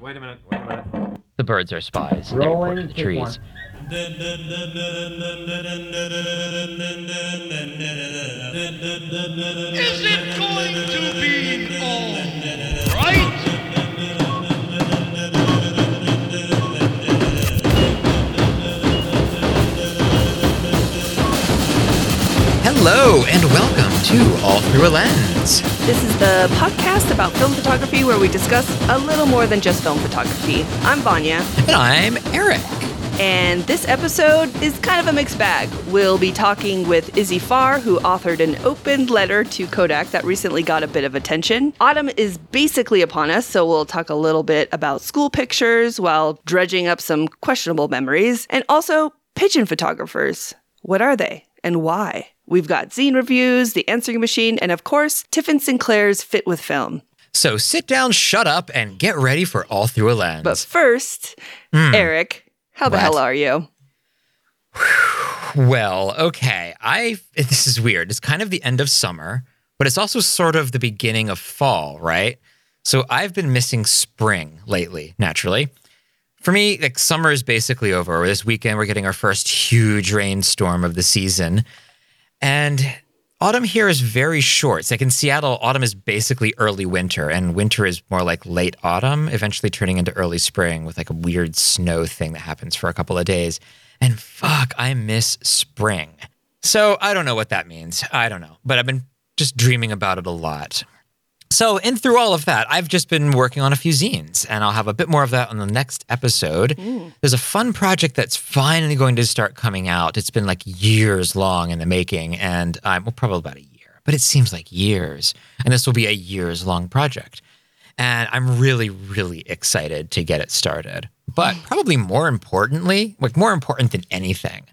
Wait a minute. Wait a minute. The birds are spies. They report to the trees. Is it going to be all right? Hello and welcome to All Through a Lens. This is the podcast about film photography where we discuss a little more than just film photography. I'm Vanya, And I'm Eric. and this episode is kind of a mixed bag. We'll be talking with Izzy Farr, who authored an open letter to Kodak that recently got a bit of attention. Autumn is basically upon us, so we'll talk a little bit about school pictures while dredging up some questionable memories, and also pigeon photographers. What are they and why? We've got zine reviews, the answering machine, and of course, Tiffin Sinclair's Fit with Film. So sit down, shut up, and get ready for All Through a Lens. But first, hmm. Eric, how the hell are you? Well, okay. I this is weird. It's kind of the end of summer, but it's also sort of the beginning of fall, right? So I've been missing spring lately, naturally. For me, like summer is basically over. This weekend we're getting our first huge rainstorm of the season. And autumn here is very short. It's like in Seattle, autumn is basically early winter, and winter is more like late autumn, eventually turning into early spring with like a weird snow thing that happens for a couple of days. And fuck, I miss spring. So I don't know what that means. I don't know. But I've been just dreaming about it a lot. So, in through all of that, I've just been working on a few zines, and I'll have a bit more of that on the next episode. Mm. There's a fun project that's finally going to start coming out. It's been like years long in the making, and I'm well, probably about a year, but it seems like years. And this will be a years long project. And I'm really, really excited to get it started. But probably more importantly, like more important than anything,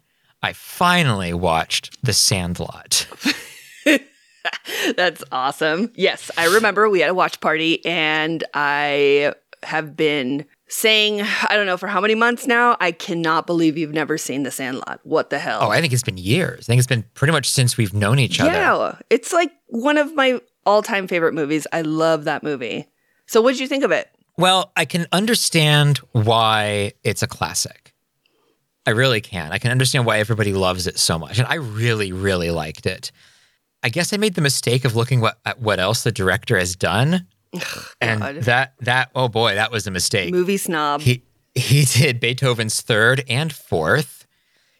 I finally watched The Sandlot. That's awesome. Yes, I remember we had a watch party, and I have been saying, I don't know for how many months now, I cannot believe you've never seen The Sandlot. What the hell? Oh, I think it's been years. I think it's been pretty much since we've known each other. yeah, it's like one of my all time favorite movies. I love that movie. So, what did you think of it? Well, I can understand why it's a classic. I really can. I can understand why everybody loves it so much. And I really, really liked it. I guess I made the mistake of looking what, at what else the director has done. and God. that that oh boy, that was a mistake. Movie snob. He he did Beethoven's third and fourth.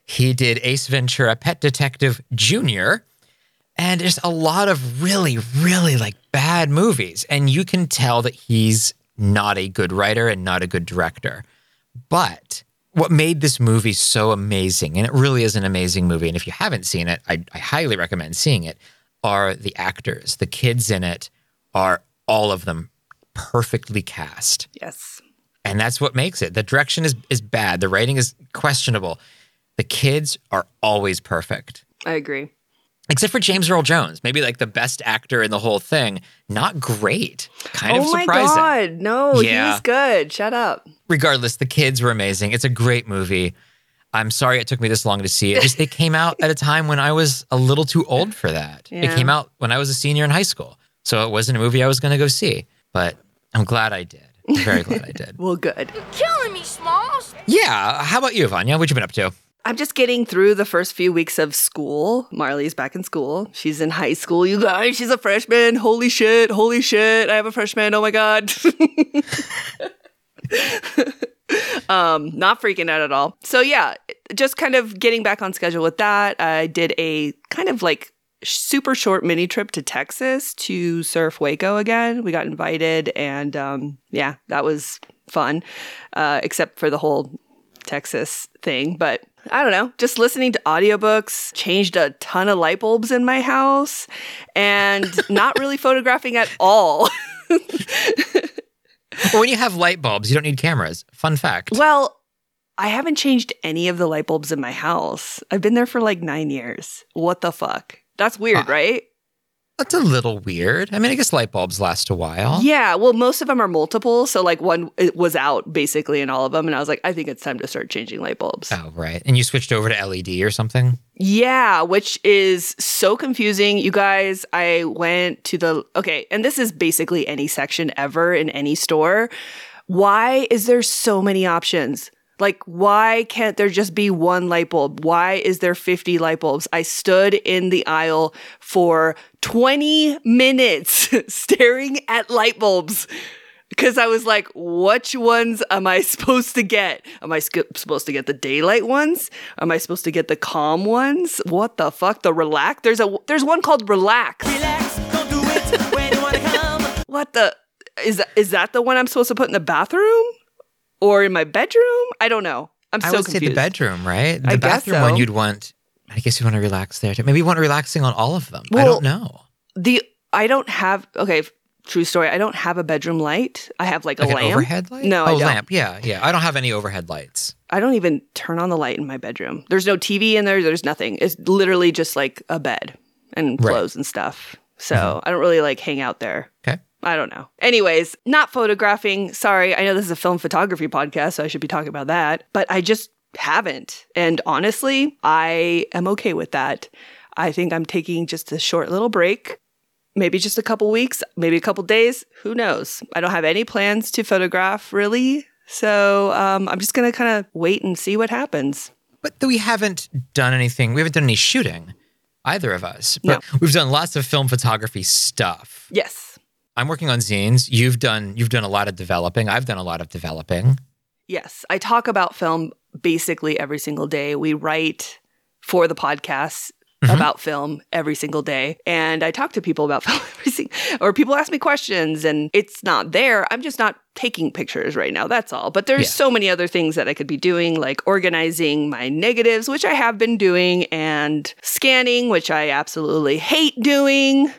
He did Ace Ventura, Pet Detective Junior, and just a lot of really, really like bad movies. And you can tell that he's not a good writer and not a good director. But what made this movie so amazing, and it really is an amazing movie, and if you haven't seen it, I, I highly recommend seeing it, are the actors. The kids in it are all of them perfectly cast yes. and that's what makes it. The direction is is bad. The writing is questionable. The kids are always perfect, I agree. except for James Earl Jones, maybe like the best actor in the whole thing. Not great. Kind of surprising. oh my. God. No, Yeah. he's good. Shut up. Regardless, the kids were amazing. It's a great movie. I'm sorry it took me this long to see it. Just it came out at a time when I was a little too old for that. It came out when I was a senior in high school, so it wasn't a movie I was going to go see. But I'm glad I did. I'm very glad I did. Well, good. killing me, Smalls. Yeah. How about you, Vanya? What you been up to? I'm just getting through the first few weeks of school. Marley's back in school. She's in high school, you guys. She's a freshman. Holy shit. Holy shit. I have a freshman. Oh my God. um, not freaking out at all. So, yeah, just kind of getting back on schedule with that. I did a kind of like super short mini trip to Texas to surf Waco again. We got invited, and um, yeah, that was fun, uh, except for the whole Texas thing. But I don't know, just listening to audiobooks, changed a ton of light bulbs in my house, and not really photographing at all. Well, when you have light bulbs, you don't need cameras. Fun fact. well, I haven't changed any of the light bulbs in my house. I've been there for like nine years. What the fuck? That's weird, Uh, right? That's a little weird. I mean, I guess light bulbs last a while. Yeah, well, most of them are multiple. So, like, one it was out basically in all of them. And I was like, I think it's time to start changing light bulbs. Oh, right. And you switched over to LED or something? Yeah, which is so confusing. You guys, I went to the, okay, and this is basically any section ever in any store. Why is there so many options? Like, why can't there just be one light bulb? Why is there 50 light bulbs? I stood in the aisle for 20 minutes staring at light bulbs because I was like, which ones am I supposed to get? Am I sk- supposed to get the daylight ones? Am I supposed to get the calm ones? What the fuck? The relax? There's a there's one called relax. Relax, don't do it when you wanna come. What the is that, is that the one I'm supposed to put in the bathroom or in my bedroom? I don't know. I'm I so would confused. say the bedroom, right? The I bathroom one you'd want. I guess you want to relax there too. Maybe you want relaxing on all of them. I don't know. The I don't have okay. True story. I don't have a bedroom light. I have like, Like a an lamp. overhead light? No, oh, I lamp. Yeah, yeah. I don't have any overhead lights. I don't even turn on the light in my bedroom. There's no TV in there. There's nothing. It's literally just like a bed and Right. Mm-hmm. clothes and stuff. So I don't really like hang out there. Okay. I don't know. Anyways, not photographing. Sorry. I know this is a film photography podcast, so I should be talking about that, but I just haven't. And honestly, I am okay with that. I think I'm taking just a short little break. Maybe just a couple weeks, maybe a couple days. Who knows? I don't have any plans to photograph really. So um, I'm just going to kind of wait and see what happens. But we haven't done anything. We haven't done any shooting, either of us. But we've done lots of film photography stuff. Yes. I'm working on zines. You've done you've done a lot of developing. I've done a lot of developing. Yes. I talk about film basically every single day. We write for the podcast mm-hmm. about film every single day. And I talk to people about film every single or people ask me questions and it's not there. I'm just not taking pictures right now. That's all. But there's Yeah. so many other things that I could be doing, like organizing my negatives, which I have been doing, and scanning, which I absolutely hate doing.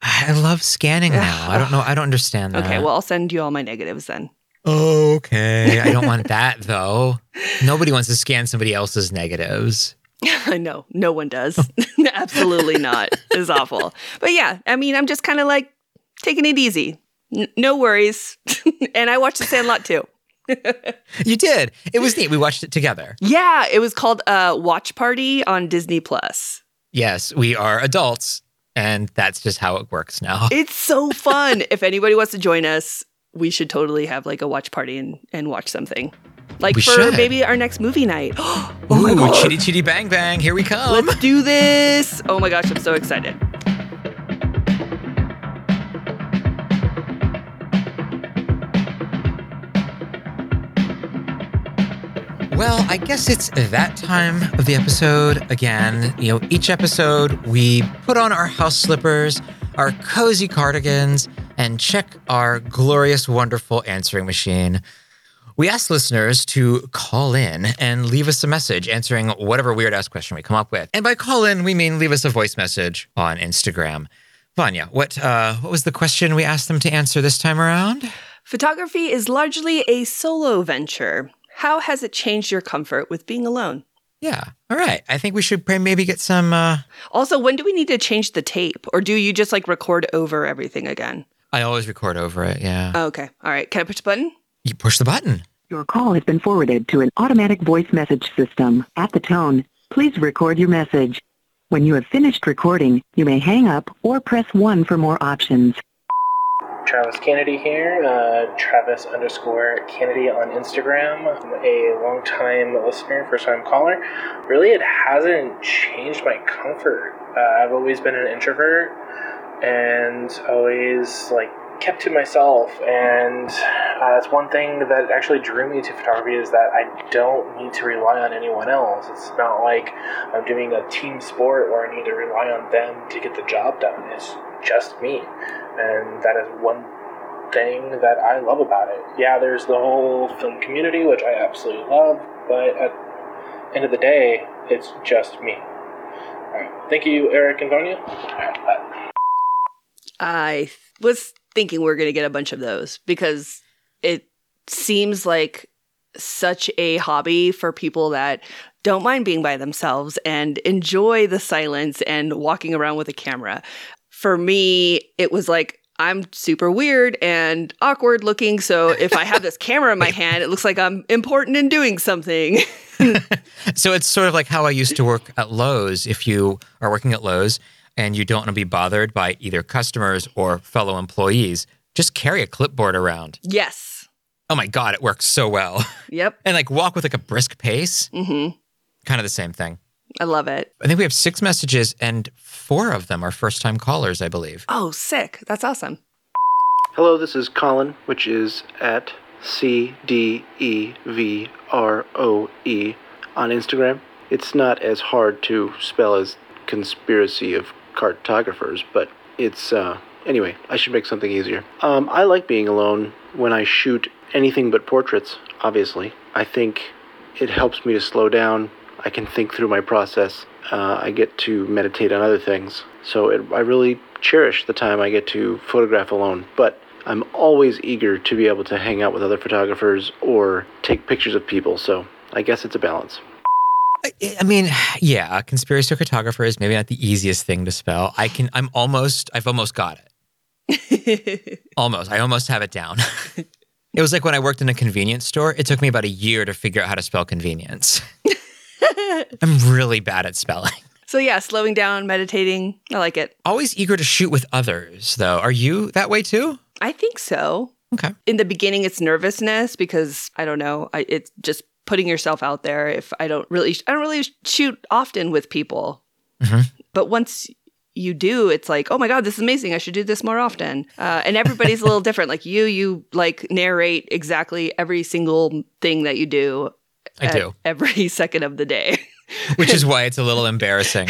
I love scanning now. I don't know. I don't understand that. Okay, well, I'll send you all my negatives then. okay. I don't want that though. Nobody wants to scan somebody else's negatives. I know. No one does. Absolutely not. It's awful. But yeah, I mean, I'm just kind of like taking it easy. N- no worries. and I watched The Sandlot too. You did. It was neat. We watched it together. Yeah, it was called uh, Watch Party on Disney Plus. Yes, we are adults, and that's just how it works now. It's so fun. if anybody wants to join us, we should totally have like a watch party and, and watch something. Like We for should. maybe our next movie night. oh Ooh, my god. chitty chitty bang bang. Here we come. Let's do this. Oh my gosh, I'm so excited. Well, I guess it's that time of the episode again. You know, each episode we put on our house slippers, our cozy cardigans, and check our glorious, wonderful answering machine. We ask listeners to call in and leave us a message answering whatever weird ass question we come up with. And by call in, we mean leave us a voice message on Instagram. Vanya, what uh, what was the question we asked them to answer this time around? Photography is largely a solo venture. How has it changed your comfort with being alone? Yeah. All right. I think we should maybe get some uh, Also, when do we need to change the tape? Or do you just like record over everything again? I always record over it. Yeah. Oh, okay. All right. Can I push the button? You push the button. Your call has been forwarded to an automatic voice message system. At the tone, please record your message. When you have finished recording, you may hang up or press 1 for more options. Travis Kennedy here, uh, Travis underscore Kennedy on Instagram. I'm a long-time listener, first-time caller. Really, it hasn't changed my comfort. Uh, I've always been an introvert and always like kept to myself. And uh, that's one thing that actually drew me to photography is that I don't need to rely on anyone else. It's not like I'm doing a team sport where I need to rely on them to get the job done. It's just me and that is one thing that I love about it. Yeah, there's the whole film community, which I absolutely love, but at the end of the day, it's just me. All right, thank you, Eric and Vanya. Right. I was thinking we are going to get a bunch of those because it seems like such a hobby for people that don't mind being by themselves and enjoy the silence and walking around with a camera. For me, it was like, I'm super weird and awkward looking. So if I have this camera in my hand, it looks like I'm important in doing something. So it's sort of like how I used to work at Lowe's. If you are working at Lowe's and you don't want to be bothered by either customers or fellow employees, just carry a clipboard around. yes. Oh my God, it works so well. Yep. and like walk with like a brisk pace. Mm-hmm. Kind of the same thing. I love it. I think we have six messages and four of them are first time callers, I believe. Oh, sick. That's awesome. Hello, this is Colin, which is at C D E V R O E on Instagram. It's not as hard to spell as conspiracy of cartographers, but it's uh anyway, I should make something easier. Um I like being alone when I shoot anything but portraits, obviously. I think it helps me to slow down. I can think through my process. Uh, I get to meditate on other things. So it, I really cherish the time I get to photograph alone. But I'm always eager to be able to hang out with other photographers or take pictures of people. So I guess it's a balance. I, I mean, yeah, conspiracy cartographer is maybe not the easiest thing to spell. I can, I'm almost, I've almost got it. almost. I almost have it down. it was like when I worked in a convenience store, it took me about a year to figure out how to spell convenience. I'm really bad at spelling. So yeah, slowing down, meditating. I like it. Always eager to shoot with others, though. Are you that way too? I think so. Okay. In the beginning, it's nervousness because I don't know. I, it's just putting yourself out there. If I don't really, I don't really shoot often with people, Mhm. but once you do, it's like, oh my god, this is amazing. I should do this more often. Uh, and everybody's a little different. Like you, you like narrate exactly every single thing that you do. I do. every second of the day. Which is why it's a little embarrassing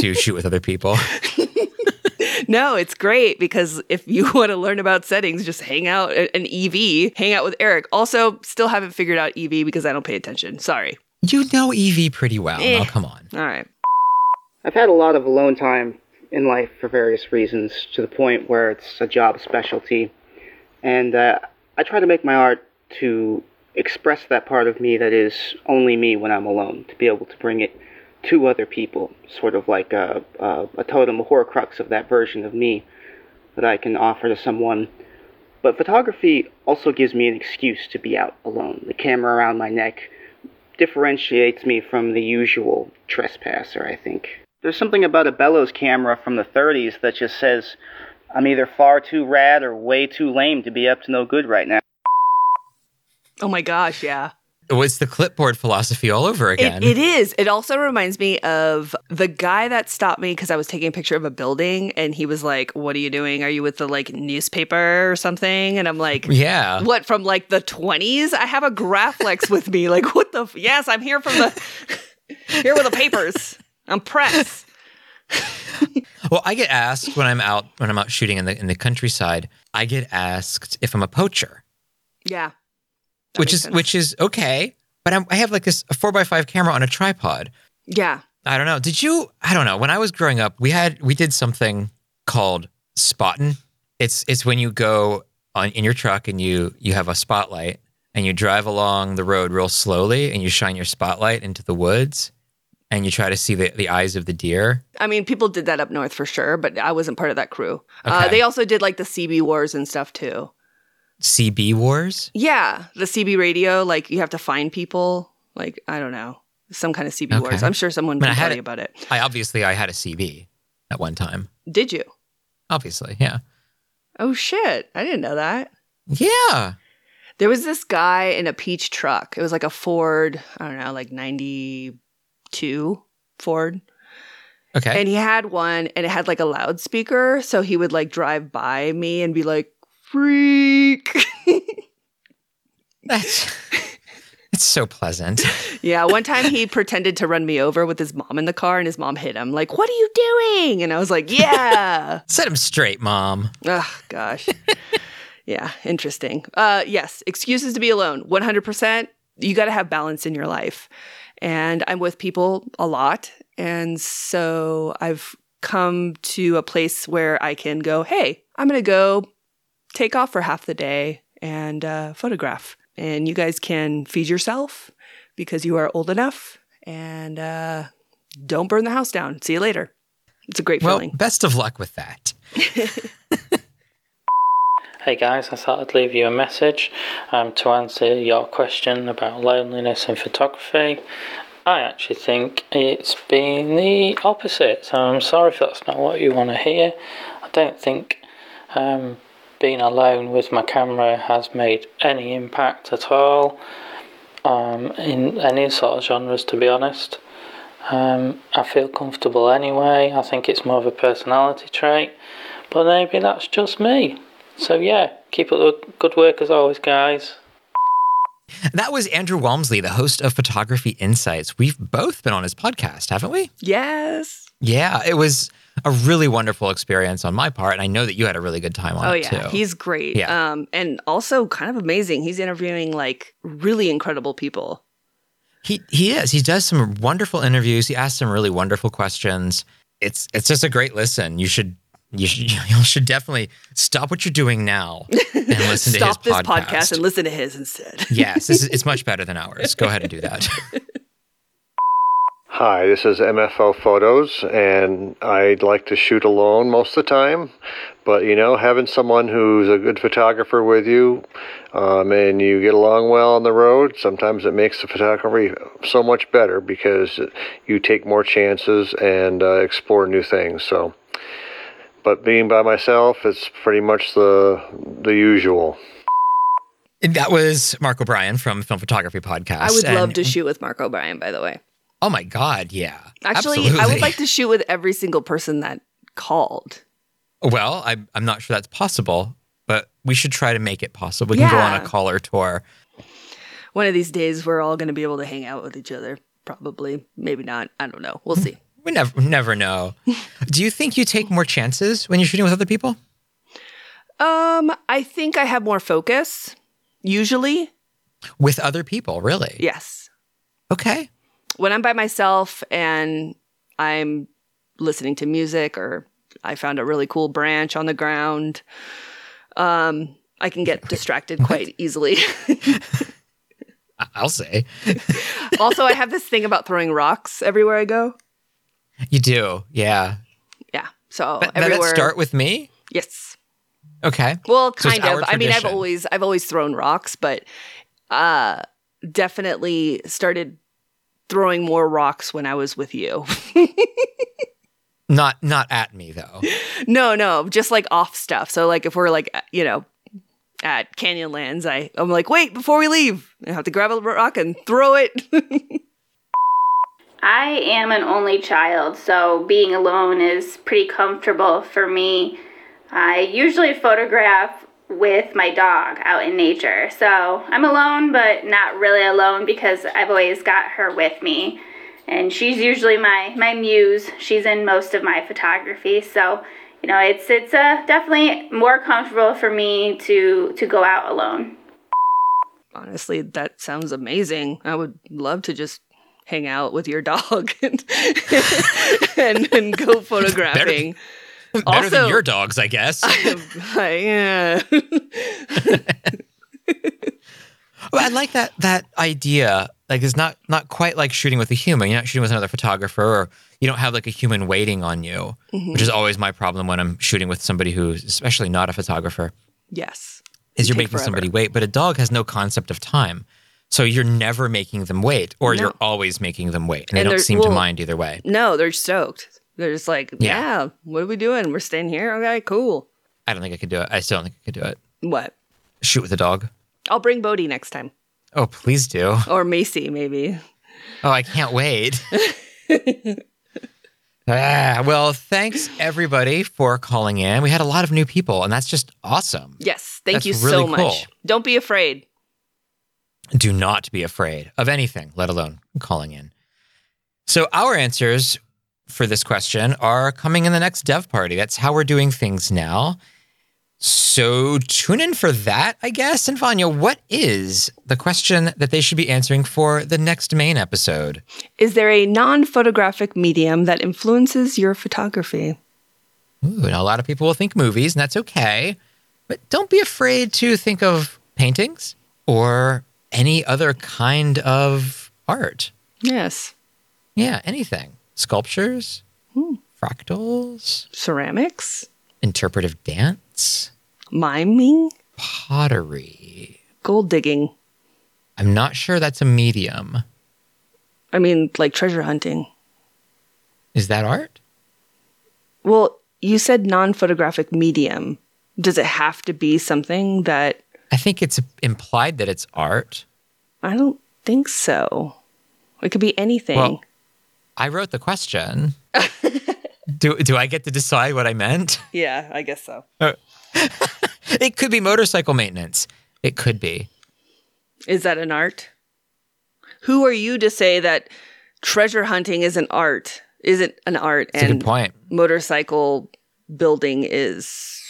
to shoot with other people. No, it's great because if you want to learn about settings, just hang out an EV, hang out with Eric. Also, still haven't figured out EV because I don't pay attention. Sorry. You know EV pretty well. Eh. Now, come on. All right. I've had a lot of alone time in life for various reasons to the point where it's a job specialty. And uh, I try to make my art to express that part of me that is only me when I'm alone, to be able to bring it to other people, sort of like a, a, a totem, a horcrux of that version of me that I can offer to someone. But photography also gives me an excuse to be out alone. The camera around my neck differentiates me from the usual trespasser, I think. There's something about a bellows camera from the 30s that just says, I'm either far too rad or way too lame to be up to no good right now. Oh my gosh, yeah. It's the clipboard philosophy all over again. It, it is. It also reminds me of the guy that stopped me because I was taking a picture of a building and he was like, What are you doing? Are you with the like newspaper or something? And I'm like, yeah. What from like the 20s? I have a Graflex with me. Like, what the? F- yes, I'm here from the here with the papers. I'm press. Well, I get asked when I'm out when I'm out shooting in the in the countryside. I get asked if I'm a poacher, Yeah. Which is sense. which is okay. But I'm, I have like this a four x five camera on a tripod. Yeah. I don't know. Did you? I don't know. When I was growing up, we had we did something called spotting. It's it's when you go on in your truck and you you have a spotlight and you drive along the road real slowly and you shine your spotlight into the woods and you try to see the, the eyes of the deer. I mean, people did that up north for sure, but I wasn't part of that crew. Uh, they also did like the CB wars and stuff too. CB wars. Yeah, the CB radio, like you have to find people. Like I don't know, some kind of CB Okay. wars. I'm sure someone can tell you about it. I obviously I had a CB at one time. Did you? Obviously, yeah, Oh shit! I didn't know that. yeah. There was this guy in a peach truck. It was like a Ford. I don't know, like '92 Ford. Okay. And he had one and it had like a loudspeaker. So he would like drive by me and be like, freak. That's it's so pleasant. yeah. One time he pretended to run me over with his mom in the car and his mom hit him, like, what are you doing? And I was like, yeah. Set him straight, mom. oh, gosh. yeah. Interesting. Uh, yes. Excuses to be alone. 100%. You got to have balance in your life. And I'm with people a lot. And so I've come to a place where I can go, hey, I'm going to go take off for half the day and uh, photograph. And you guys can feed yourself because you are old enough and uh, don't burn the house down. See you later. It's a great Well, feeling. best of luck with that. Hey guys, I thought I'd leave you a message um, to answer your question about loneliness in photography. I actually think it's been the opposite, so I'm sorry if that's not what you want to hear. I don't think um, being alone with my camera has made any impact at all um, in any sort of genres, to be honest. Um, I feel comfortable anyway. I think it's more of a personality trait, but maybe that's just me. So yeah, keep up the good work as always, guys. That was Andrew Walmsley, the host of Photography Insights. We've both been on his podcast, haven't we? Yes. Yeah, it was a really wonderful experience on my part. And I know that you had a really good time on Oh it yeah, too. he's great. Yeah. Um, and also kind of amazing. He's interviewing like really incredible people. He he is. He does some wonderful interviews. He asks some really wonderful questions. It's it's just a great listen. You should you should you should definitely stop what you're doing now and listen to his Stop this podcast. podcast and listen to his instead. yes, this is, it's much better than ours. Go ahead and do that. Hi, this is MFO Photos, and I'd like to shoot alone most of the time. But you know, having someone who's a good photographer with you, um, and you get along well on the road, sometimes it makes the photography so much better because you take more chances and uh, explore new things. So, but being by myself, it's pretty much the the usual. that was Mark O'Brien from Film Photography Podcast. I would love and- to shoot with Mark O'Brien, by the way. Oh my God, yeah. Actually, I would like to shoot with every single person that called. Well, I, I'm not sure that's possible, but we should try to make it possible. We can go on a caller tour. One of these days, we're all going to be able to hang out with each other. Probably, maybe not. I don't know. We'll see. We never never know. Do you think you take more chances when you're shooting with other people? Um, I think I have more focus. Usually, With other people, really? yes. Okay. When I'm by myself and I'm listening to music or I found a really cool branch on the ground, um, I can get distracted quite easily. I'll say. also, I have this thing about throwing rocks everywhere I go. You do. Yeah. Yeah. So But, everywhere. let's start with me. yes. Okay. Well, kind our of. I mean, I've always I've always thrown rocks, but uh definitely started throwing more rocks when I was with you. Not not at me though. no, no, just like off stuff. So like if we're like uh, you know at Canyonlands, I I'm like, "Wait, before we leave, I have to grab a rock and throw it." I am an only child, so being alone is pretty comfortable for me. I usually photograph with my dog out in nature. So I'm alone, but not really alone because I've always got her with me. And she's usually my, my muse. She's in most of my photography. So, you know, it's it's uh, definitely more comfortable for me to to go out alone. Honestly, that sounds amazing. I would love to just hang out with your dog and and, and go photographing. Better Also- than your dogs, I guess. yeah. Well, I like that that idea. Like, it's not not quite like shooting with a human. You're not shooting with another photographer, or you don't have like a human waiting on you, Mhm. which is always my problem when I'm shooting with somebody who's especially not a photographer. yes. Is you're making forever. somebody wait, but a dog has no concept of time, so you're never making them wait, or No. you're always making them wait, and they don't seem to mind either way. No, they're stoked. They're just like, Yeah. yeah. what are we doing? We're staying here. Okay, cool. I don't think I could do it. I still don't think I could do it. What? Shoot with a dog. I'll bring Bodie next time, Oh, please do. or Macy maybe. Oh, I can't wait. ah, well, thanks everybody for calling in. We had a lot of new people, and that's just awesome. Yes, thank That's you really so much. cool. Don't be afraid. Do not be afraid of anything, let alone calling in. So, our answers for this question are coming in the next dev party. That's how we're doing things now. So, tune in for that, I guess. And Vanya, what is the question that they should be answering for the next main episode? Is there a non-photographic medium that influences your photography? Ooh, and a lot of people will think movies, and that's okay. But don't be afraid to think of paintings or any other kind of art. Yes. Yeah, anything. Sculptures, hmm. fractals, Ceramics, interpretive dance, miming, pottery. gold digging. I'm not sure that's a medium. I mean, like treasure hunting. Is that art? Well, you said non-photographic medium. Does it have to be something that I think it's implied that it's art. I don't think so. It could be anything. Well, I wrote the question. do do I get to decide what I meant? yeah, I guess so. it could be motorcycle maintenance. It could be. Is that an art? Who are you to say that treasure hunting is an art? Isn't an art That's and good point. motorcycle building is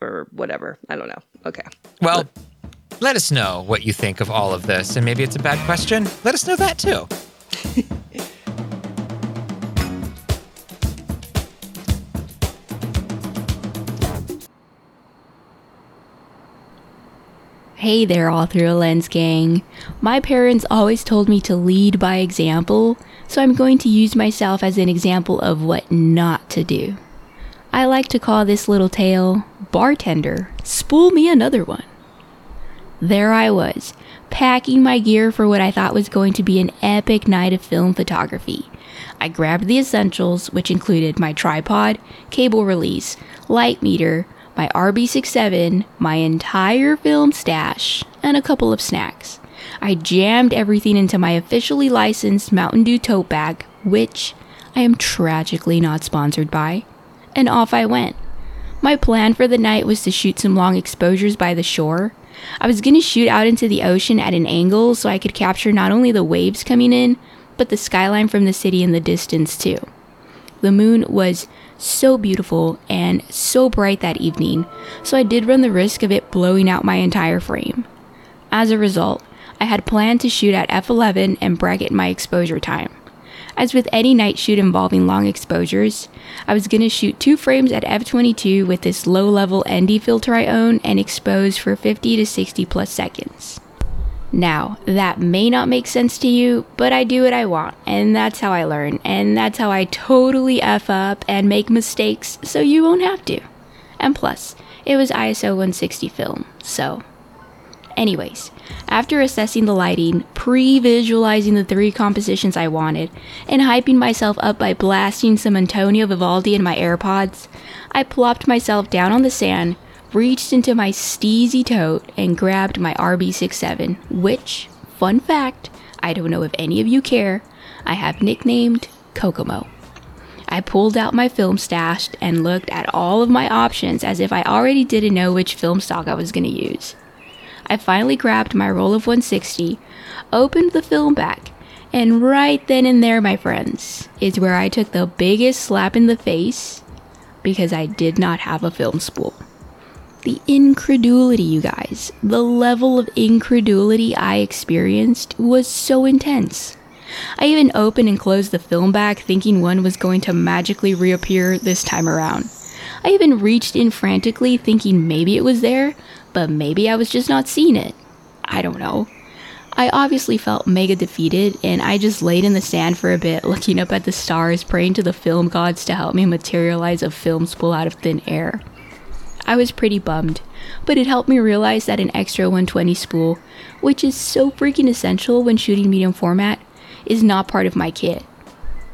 or whatever. I don't know. Okay. Well, let us know what you think of all of this, and maybe it's a bad question. Let us know that too. Hey there, all through a lens gang. My parents always told me to lead by example, so I'm going to use myself as an example of what not to do. I like to call this little tale Bartender, Spool Me Another One. There I was, packing my gear for what I thought was going to be an epic night of film photography. I grabbed the essentials, which included my tripod, cable release, light meter, my RB67, my entire film stash, and a couple of snacks. I jammed everything into my officially licensed Mountain Dew tote bag, which I am tragically not sponsored by, and off I went. My plan for the night was to shoot some long exposures by the shore. I was going to shoot out into the ocean at an angle so I could capture not only the waves coming in, but the skyline from the city in the distance too. The moon was so beautiful and so bright that evening, so I did run the risk of it blowing out my entire frame. As a result, I had planned to shoot at f11 and bracket my exposure time. As with any night shoot involving long exposures, I was going to shoot two frames at f22 with this low level ND filter I own and expose for 50 to 60 plus seconds. Now, that may not make sense to you, but I do what I want, and that's how I learn, and that's how I totally F up and make mistakes so you won't have to. And plus, it was ISO 160 film, so. Anyways, after assessing the lighting, pre visualizing the three compositions I wanted, and hyping myself up by blasting some Antonio Vivaldi in my AirPods, I plopped myself down on the sand, reached into my steezy tote, and grabbed my RB67, which, fun fact, I don't know if any of you care, I have nicknamed Kokomo. I pulled out my film stash and looked at all of my options as if I already didn't know which film stock I was going to use. I finally grabbed my roll of 160, opened the film back, and right then and there, my friends, is where I took the biggest slap in the face because I did not have a film spool. The incredulity, you guys, the level of incredulity I experienced was so intense. I even opened and closed the film back thinking one was going to magically reappear this time around. I even reached in frantically thinking maybe it was there, but maybe I was just not seeing it. I don't know. I obviously felt mega defeated, and I just laid in the sand for a bit, looking up at the stars, praying to the film gods to help me materialize a film spool out of thin air. I was pretty bummed, but it helped me realize that an extra 120 spool, which is so freaking essential when shooting medium format, is not part of my kit.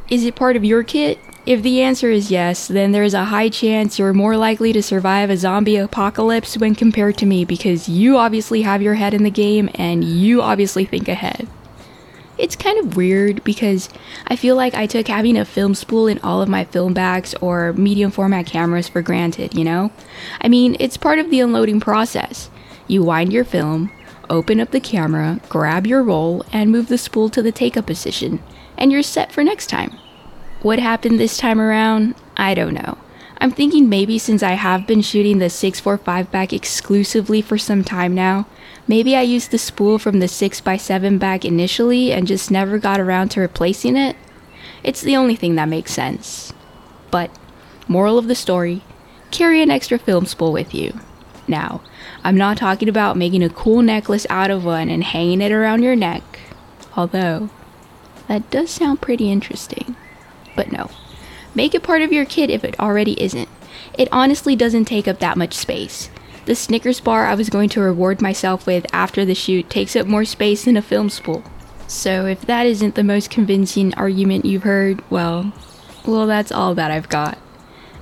Is it part of your kit? If the answer is yes, then there's a high chance you're more likely to survive a zombie apocalypse when compared to me because you obviously have your head in the game and you obviously think ahead. It's kind of weird because I feel like I took having a film spool in all of my film bags or medium format cameras for granted, you know? I mean, it's part of the unloading process. You wind your film, open up the camera, grab your roll, and move the spool to the take up position, and you're set for next time. What happened this time around? I don't know. I'm thinking maybe since I have been shooting the 645 back exclusively for some time now, maybe I used the spool from the 6x7 back initially and just never got around to replacing it. It's the only thing that makes sense. But, moral of the story carry an extra film spool with you. Now, I'm not talking about making a cool necklace out of one and hanging it around your neck, although that does sound pretty interesting. But no, make it part of your kit if it already isn't. It honestly doesn't take up that much space. The Snickers bar I was going to reward myself with after the shoot takes up more space than a film spool. So if that isn't the most convincing argument you've heard, well, well, that's all that I've got.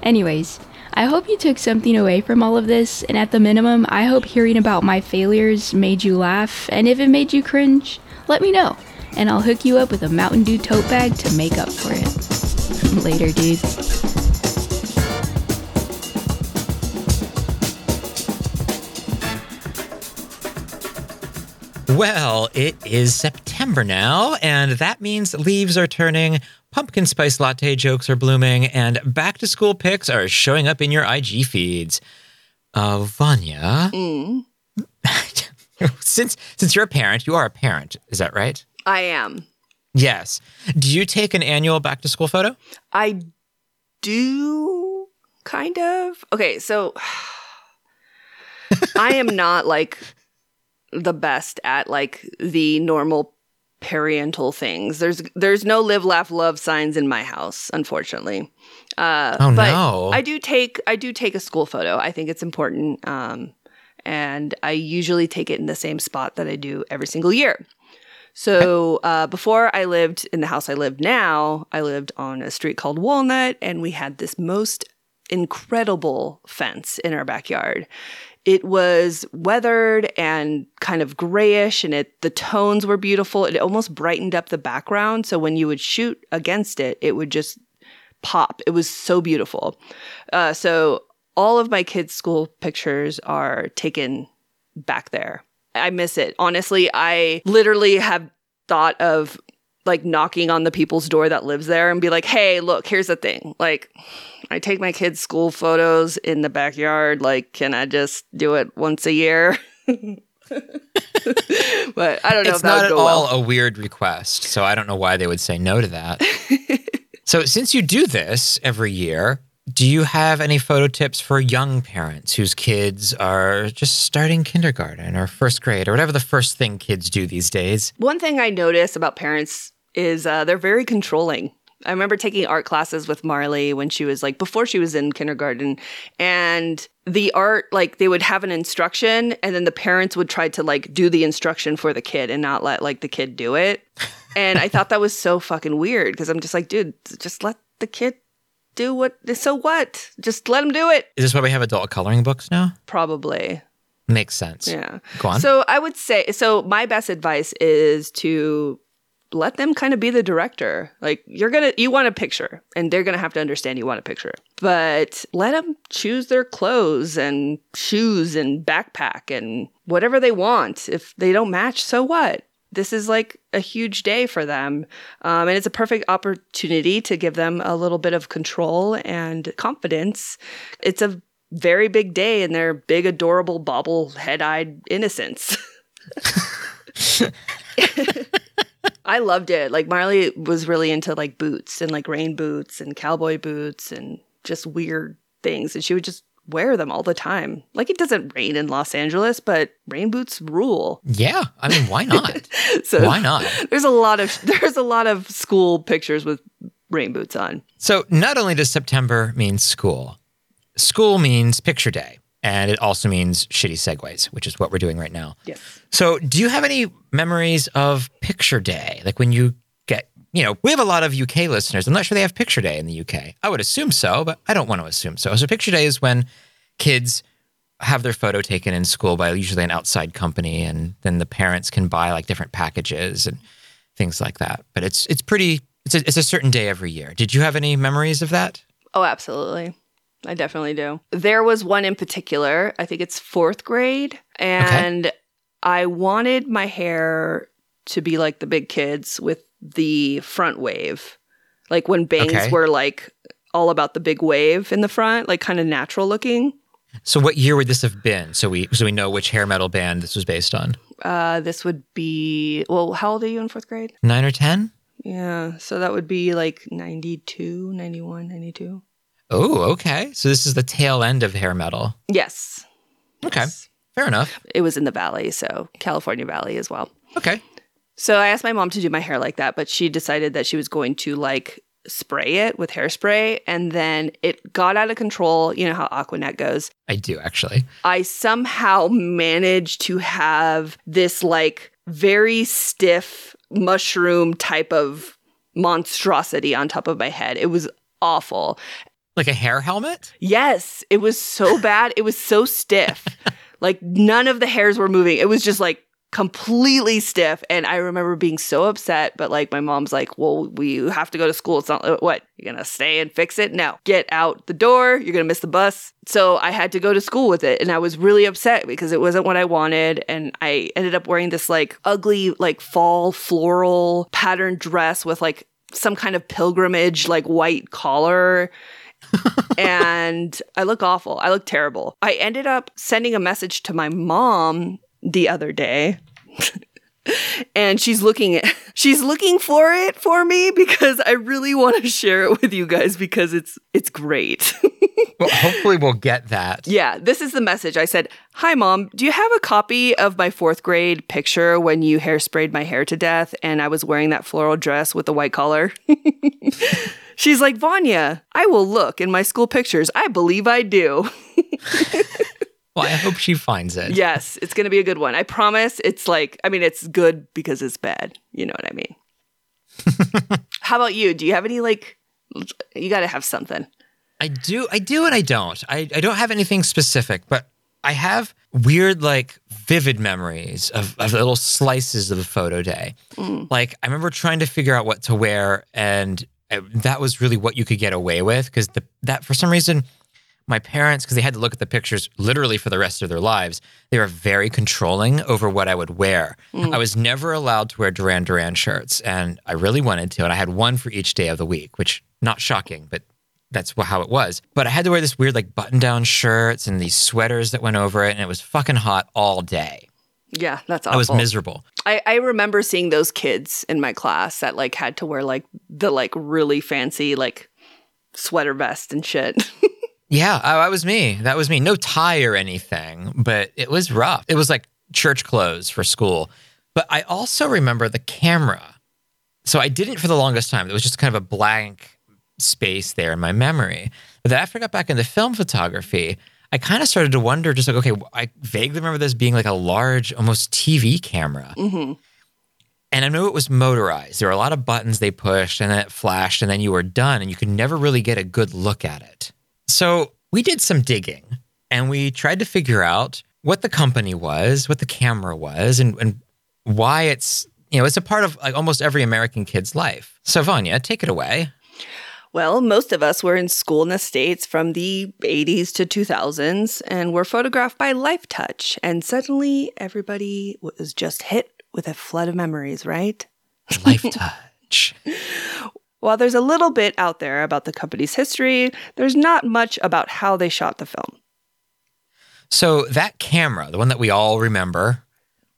Anyways, I hope you took something away from all of this, and at the minimum, I hope hearing about my failures made you laugh, and if it made you cringe, let me know, and I'll hook you up with a Mountain Dew tote bag to make up for it. Later, dudes. Well, it is September now, and that means leaves are turning, pumpkin spice latte jokes are blooming, and back to school pics are showing up in your IG feeds. Uh, Vanya, Mm, since since you're a parent, you are a parent, is that right? I am. Yes. Do you take an annual back to school photo? I do kind of. Okay, so I am not like the best at like the normal parental things. There's there's no live laugh love signs in my house, unfortunately. Uh Oh, but no. I do take I do take a school photo. I think it's important. Um and I usually take it in the same spot that I do every single year. So uh, before I lived in the house I live now, I lived on a street called Walnut, and we had this most incredible fence in our backyard. It was weathered and kind of grayish, and it the tones were beautiful. It almost brightened up the background, so when you would shoot against it, it would just pop. It was so beautiful. Uh, so all of my kids' school pictures are taken back there. I miss it. Honestly, I literally have thought of like knocking on the people's door that lives there and be like, "Hey, look, here's the thing. Like I take my kids' school photos in the backyard. Like, can I just do it once a year?" but I don't know it's if not at all well. a weird request, so I don't know why they would say no to that. so, since you do this every year, do you have any photo tips for young parents whose kids are just starting kindergarten or first grade or whatever the first thing kids do these days? One thing I notice about parents is uh, they're very controlling. I remember taking art classes with Marley when she was like before she was in kindergarten, and the art like they would have an instruction, and then the parents would try to like do the instruction for the kid and not let like the kid do it. And I thought that was so fucking weird because I'm just like, dude, just let the kid do what. So what? Just let them do it. Is this why we have adult coloring books now? Probably. Makes sense. Yeah. Go on. So I would say so my best advice is to let them kind of be the director. Like you're going to you want a picture and they're going to have to understand you want a picture. But let them choose their clothes and shoes and backpack and whatever they want. If they don't match, so what? This is like a huge day for them. Um, and it's a perfect opportunity to give them a little bit of control and confidence. It's a very big day in their big, adorable, bobble head eyed innocence. I loved it. Like Marley was really into like boots and like rain boots and cowboy boots and just weird things. And she would just wear them all the time. Like it doesn't rain in Los Angeles, but rain boots rule. yeah, I mean, why not? So why not? There's a lot of there's a lot of school pictures with rain boots on. So, not only does September mean school, school means picture day, and it also means shitty segues, which is what we're doing right now. Yes. So, do you have any memories of picture day? Like when you you know, we have a lot of UK listeners. I'm not sure they have picture day in the UK. I would assume so, but I don't want to assume so. So, picture day is when kids have their photo taken in school by usually an outside company, and then the parents can buy like different packages and things like that. But it's it's pretty. It's a, it's a certain day every year. Did you have any memories of that? Oh, absolutely. I definitely do. There was one in particular, I think it's fourth grade, and I wanted my hair to be like the big kids with the front wave. Like when bangs Okay. were like all about the big wave in the front, like kind of natural looking. So, what year would this have been? So we so we know which hair metal band this was based on. Uh, this would be, well, how old are you in fourth grade? Nine or ten? Yeah, so that would be like 92, 91, 92. Oh, okay. So this is the tail end of hair metal. Yes. Okay, fair enough. It was in the valley, so California Valley as well. Okay. So I asked my mom to do my hair like that, but she decided that she was going to like spray it with hairspray and then it got out of control. You know how Aquanet goes. I do actually. I somehow managed to have this like very stiff mushroom type of monstrosity on top of my head. It was awful. Like a hair helmet? Yes, it was so bad. It was so stiff. like none of the hairs were moving. It was just like completely stiff. And I remember being so upset. But like my mom's like, well, we have to go to school. It's not uh, what you're gonna stay and fix it. No, get out the door. You're gonna miss the bus. So I had to go to school with it, and I was really upset because it wasn't what I wanted. And I ended up wearing this like ugly like fall floral pattern dress with like some kind of pilgrimage like white collar and I look awful. I look terrible. I ended up sending a message to my mom the other day. and she's looking at she's looking for it for me because I really want to share it with you guys because it's it's great. well, hopefully we'll get that. Yeah, this is the message. I said, "Hi mom, do you have a copy of my 4th grade picture when you hairsprayed my hair to death and I was wearing that floral dress with the white collar?" She's like, "Vanya, I will look in my school pictures. I believe I do." Well, I hope she finds it. Yes, it's going to be a good one. I promise. It's like, I mean, it's good because it's bad. You know what I mean? How about you? Do you have any like? You got to have something. I do, I do, and I don't. I, I don't have anything specific, but I have weird, like vivid memories of, of little slices of a photo day. Mm. Like I remember trying to figure out what to wear, and uh, that was really what you could get away with because that for some reason my parents, because they had to look at the pictures literally for the rest of their lives, they were very controlling over what I would wear. Mm. I was never allowed to wear Duran Duran shirts, and I really wanted to. And I had one for each day of the week, which not shocking, but that's how it was. But I had to wear this weird like button down shirts and these sweaters that went over it, and it was fucking hot all day. Yeah, that's awful. I was miserable. I, I remember seeing those kids in my class that like had to wear like the like really fancy like sweater vest and shit. Yeah, oh, that was me. That was me. No tie or anything, but it was rough. It was like church clothes for school. But I also remember the camera. So I didn't for the longest time. It was just kind of a blank space there in my memory. But then after I got back into film photography, I kind of started to wonder just like, okay, I vaguely remember this being like a large, almost TV camera. Mm-hmm. And I know it was motorized. There were a lot of buttons they pushed and then it flashed and then you were done and you could never really get a good look at it. So we did some digging and we tried to figure out what the company was, what the camera was, and, and why it's, you know, it's a part of like almost every American kid's life. So, Vanya, take it away. Well, most of us were in school in the States from the 80s to 2000s and were photographed by Life Touch. And suddenly everybody was just hit with a flood of memories, right? Life Touch. While there's a little bit out there about the company's history, there's not much about how they shot the film. So, that camera, the one that we all remember,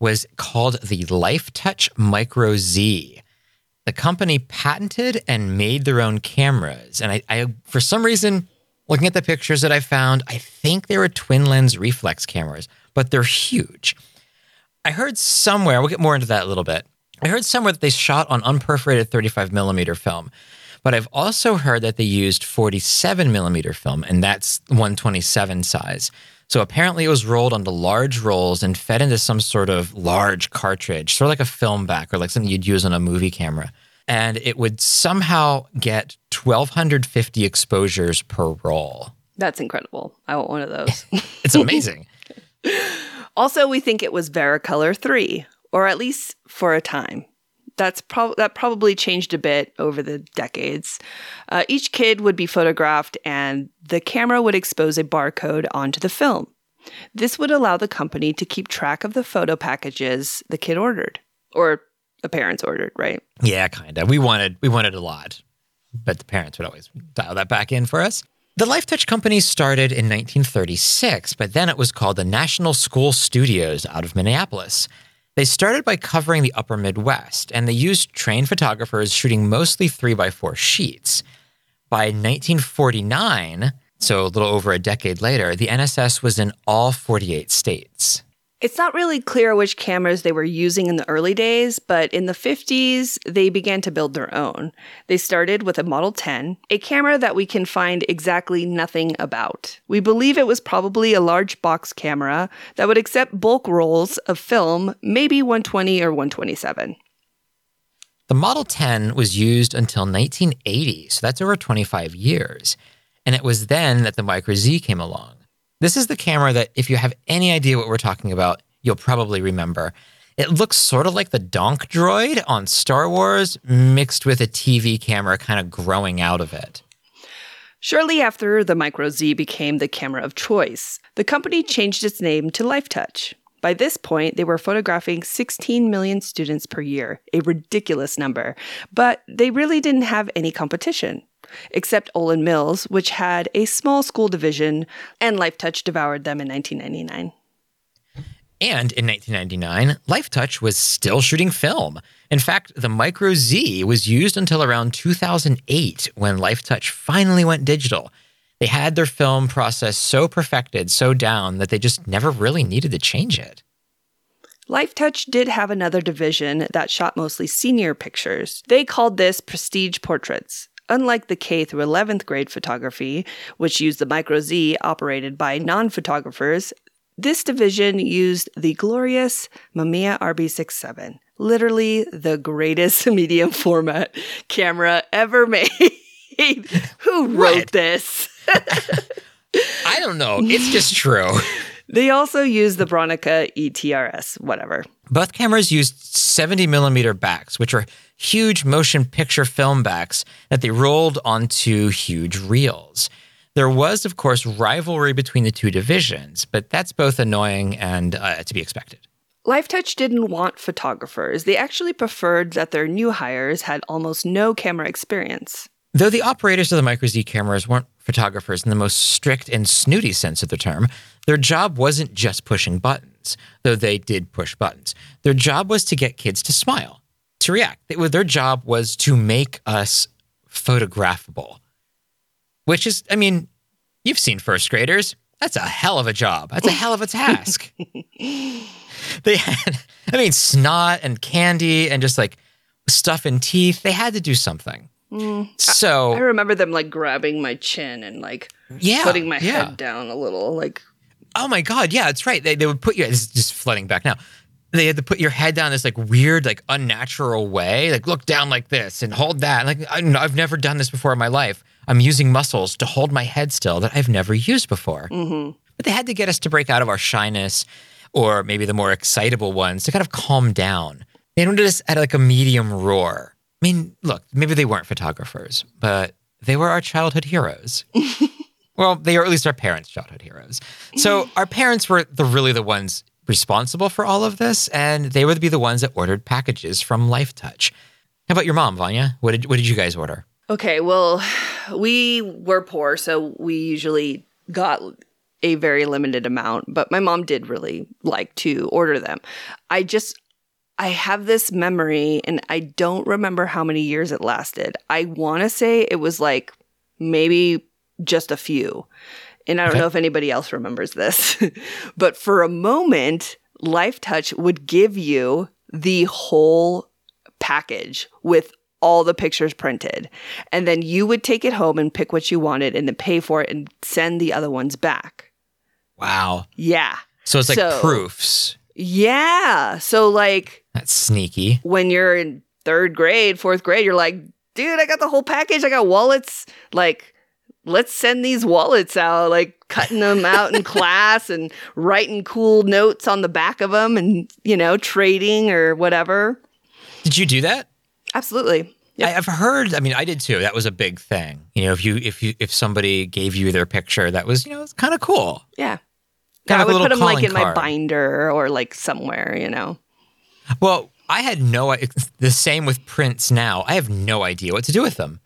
was called the LifeTouch Micro Z. The company patented and made their own cameras. And I, I, for some reason, looking at the pictures that I found, I think they were twin lens reflex cameras, but they're huge. I heard somewhere, we'll get more into that a little bit. I heard somewhere that they shot on unperforated 35 millimeter film, but I've also heard that they used 47 millimeter film, and that's 127 size. So apparently it was rolled onto large rolls and fed into some sort of large cartridge, sort of like a film back or like something you'd use on a movie camera. And it would somehow get 1,250 exposures per roll. That's incredible. I want one of those. it's amazing. also, we think it was Vericolor 3, or at least for a time. That's that probably changed a bit over the decades. Uh, each kid would be photographed, and the camera would expose a barcode onto the film. This would allow the company to keep track of the photo packages the kid ordered, or the parents ordered, right? Yeah, kind of. We wanted we wanted a lot, but the parents would always dial that back in for us. The Life Touch Company started in 1936, but then it was called the National School Studios out of Minneapolis. They started by covering the upper Midwest, and they used trained photographers shooting mostly 3x4 sheets. By 1949, so a little over a decade later, the NSS was in all 48 states. It's not really clear which cameras they were using in the early days, but in the 50s, they began to build their own. They started with a Model 10, a camera that we can find exactly nothing about. We believe it was probably a large box camera that would accept bulk rolls of film, maybe 120 or 127. The Model 10 was used until 1980, so that's over 25 years. And it was then that the Micro Z came along. This is the camera that, if you have any idea what we're talking about, you'll probably remember. It looks sort of like the Gonk droid on Star Wars, mixed with a TV camera kind of growing out of it. Shortly after the Micro Z became the camera of choice, the company changed its name to LifeTouch. By this point, they were photographing 16 million students per year, a ridiculous number, but they really didn't have any competition. Except Olan Mills, which had a small school division, and LifeTouch devoured them in 1999. And in 1999, LifeTouch was still shooting film. In fact, the Micro Z was used until around 2008 when LifeTouch finally went digital. They had their film process so perfected, so down, that they just never really needed to change it. LifeTouch did have another division that shot mostly senior pictures. They called this Prestige Portraits. Unlike the K through 11th grade photography, which used the Micro Z operated by non photographers, this division used the glorious Mamiya RB67, literally the greatest medium format camera ever made. Who wrote What? this? I don't know. It's just true. They also used the Bronica ETRS, whatever. Both cameras used 70 millimeter backs, which are huge motion picture film backs that they rolled onto huge reels. There was, of course, rivalry between the two divisions, but that's both annoying and uh, to be expected. LifeTouch didn't want photographers. They actually preferred that their new hires had almost no camera experience. Though the operators of the Micro Z cameras weren't photographers in the most strict and snooty sense of the term, their job wasn't just pushing buttons, though they did push buttons. Their job was to get kids to smile, to react. They- Their job was to make us photographable, which is, I mean, you've seen first graders. That's a hell of a job. That's a hell of a task. they had, I mean, snot and candy and just like stuff in teeth. They had to do something. Mm. So I remember them like grabbing my chin and like Yeah, putting my yeah. head down a little. Like, Oh my god, yeah, that's right. They, they would put you. it's just flooding back now. They had to put your head down this like weird, like unnatural way. Like look down like this and hold that. Like I've never done this before in my life. I'm using muscles to hold my head still that I've never used before. mhm. But they had to get us to break out of our shyness, or maybe the more excitable ones to kind of calm down. They wanted us at like a medium roar. I mean, look, maybe they weren't photographers, but they were our childhood heroes. well, they are at least our parents' childhood heroes. So our parents were the really the ones responsible for all of this, and they would be the ones that ordered packages from LifeTouch. How about your mom, Vanya? What did what did you guys order? okay, well, we were poor, so we usually got a very limited amount, but my mom did really like to order them. I just, I have this memory and I don't remember how many years it lasted. I want to say it was like maybe just a few. And I don't Okay. know if anybody else remembers this, but for a moment, LifeTouch would give you the whole package with all the pictures printed. And then you would take it home and pick what you wanted and then pay for it and send the other ones back. Wow. Yeah. So it's like So- proofs. Yeah. So, like, That's sneaky. when you're in third grade, fourth grade, you're like, dude, I got the whole package. I got wallets. Like, let's send these wallets out, like cutting them out in class and writing cool notes on the back of them and, you know, trading or whatever. Did you do that? Absolutely. I, I've heard. I mean, I did too. That was a big thing. You know, if you if you if somebody gave you their picture, that was you know it's kind of cool. Yeah. Kind I would put them like in my binder or like somewhere, you know. Well, I had no. The same with prints. Now I have no idea what to do with them.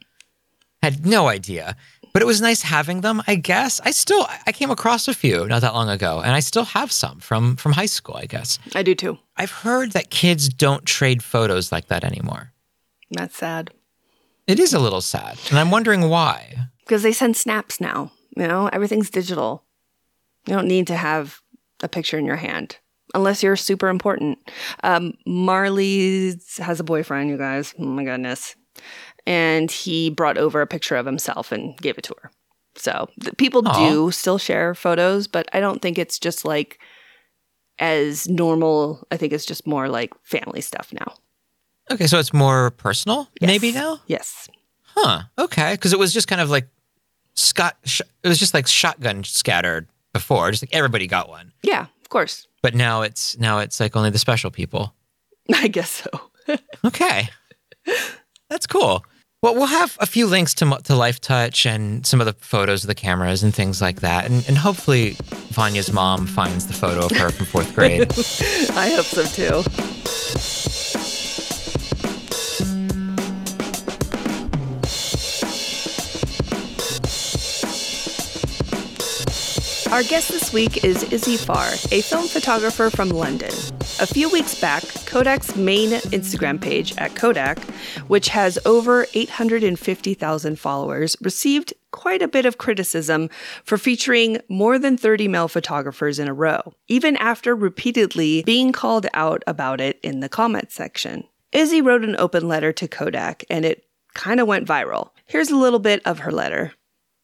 Had no idea. But it was nice having them. I guess I still I came across a few not that long ago, and I still have some from from high school. I guess I do too. I've heard that kids don't trade photos like that anymore. That's sad It is a little sad, and I'm wondering why. because they send snaps now. You know, everything's digital. You don't need to have a picture in your hand unless you're super important. Um, Marley has a boyfriend, you guys. Oh my goodness. And he brought over a picture of himself and gave it to her. So people do still share photos, but I don't think it's just like as normal. I think it's just more like family stuff now. Okay, so it's more personal, maybe now. Yes. Huh. Okay, because it was just kind of like Scott. Sh- it was just like shotgun scattered before. Just like everybody got one. Yeah, of course. But now it's now it's like only the special people. I guess so. Okay, that's cool. Well, we'll have a few links to to Life Touch and some of the photos of the cameras and things like that, and, and hopefully Vanya's mom finds the photo of her from fourth grade. I hope so too. Our guest this week is Izzy Farr, a film photographer from London. A few weeks back, Kodak's main Instagram page at Kodak, which has over 850,000 followers, received quite a bit of criticism for featuring more than 30 male photographers in a row, even after repeatedly being called out about it in the comments section. Izzy wrote an open letter to Kodak and it kind of went viral. Here's a little bit of her letter.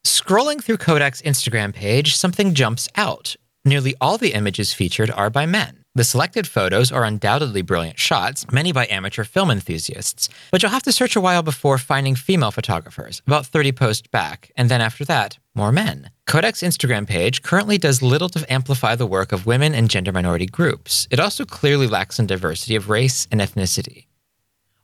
Scrolling through Kodak's Instagram page, something jumps out. Nearly all the images featured are by men. The selected photos are undoubtedly brilliant shots, many by amateur film enthusiasts, but you'll have to search a while before finding female photographers, about 30 posts back, and then after that, more men. Kodak's Instagram page currently does little to amplify the work of women and gender minority groups. It also clearly lacks in diversity of race and ethnicity.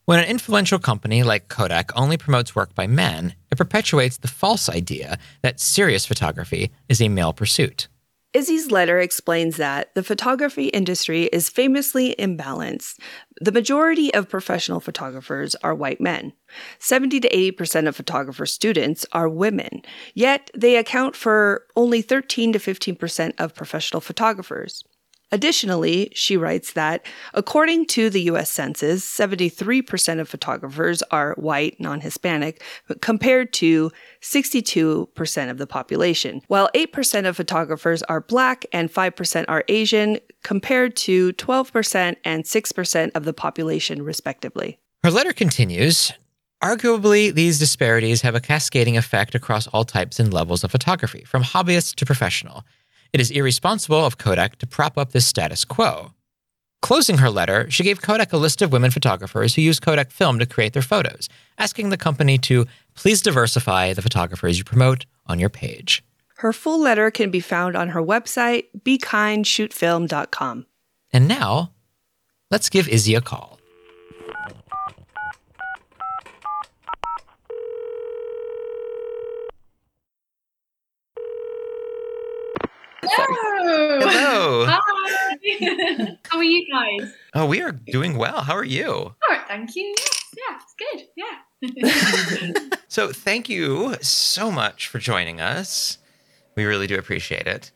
When an influential company like Kodak only promotes work by men, it perpetuates the false idea that serious photography is a male pursuit. Izzy's letter explains that the photography industry is famously imbalanced. The majority of professional photographers are white men. 70 to 80% of photographer students are women, yet they account for only 13 to 15% of professional photographers. Additionally, she writes that according to the US Census, 73% of photographers are white, non Hispanic, compared to 62% of the population, while 8% of photographers are black and 5% are Asian, compared to 12% and 6% of the population, respectively. Her letter continues Arguably, these disparities have a cascading effect across all types and levels of photography, from hobbyist to professional. It is irresponsible of Kodak to prop up this status quo. Closing her letter, she gave Kodak a list of women photographers who use Kodak film to create their photos, asking the company to please diversify the photographers you promote on your page. Her full letter can be found on her website, bekindShootFilm.com. And now, let's give Izzy a call. Hello. Hello. Hi. How are you guys? Oh, we are doing well. How are you? All right, thank you. Yes, yeah, it's good. Yeah. So, thank you so much for joining us. We really do appreciate it.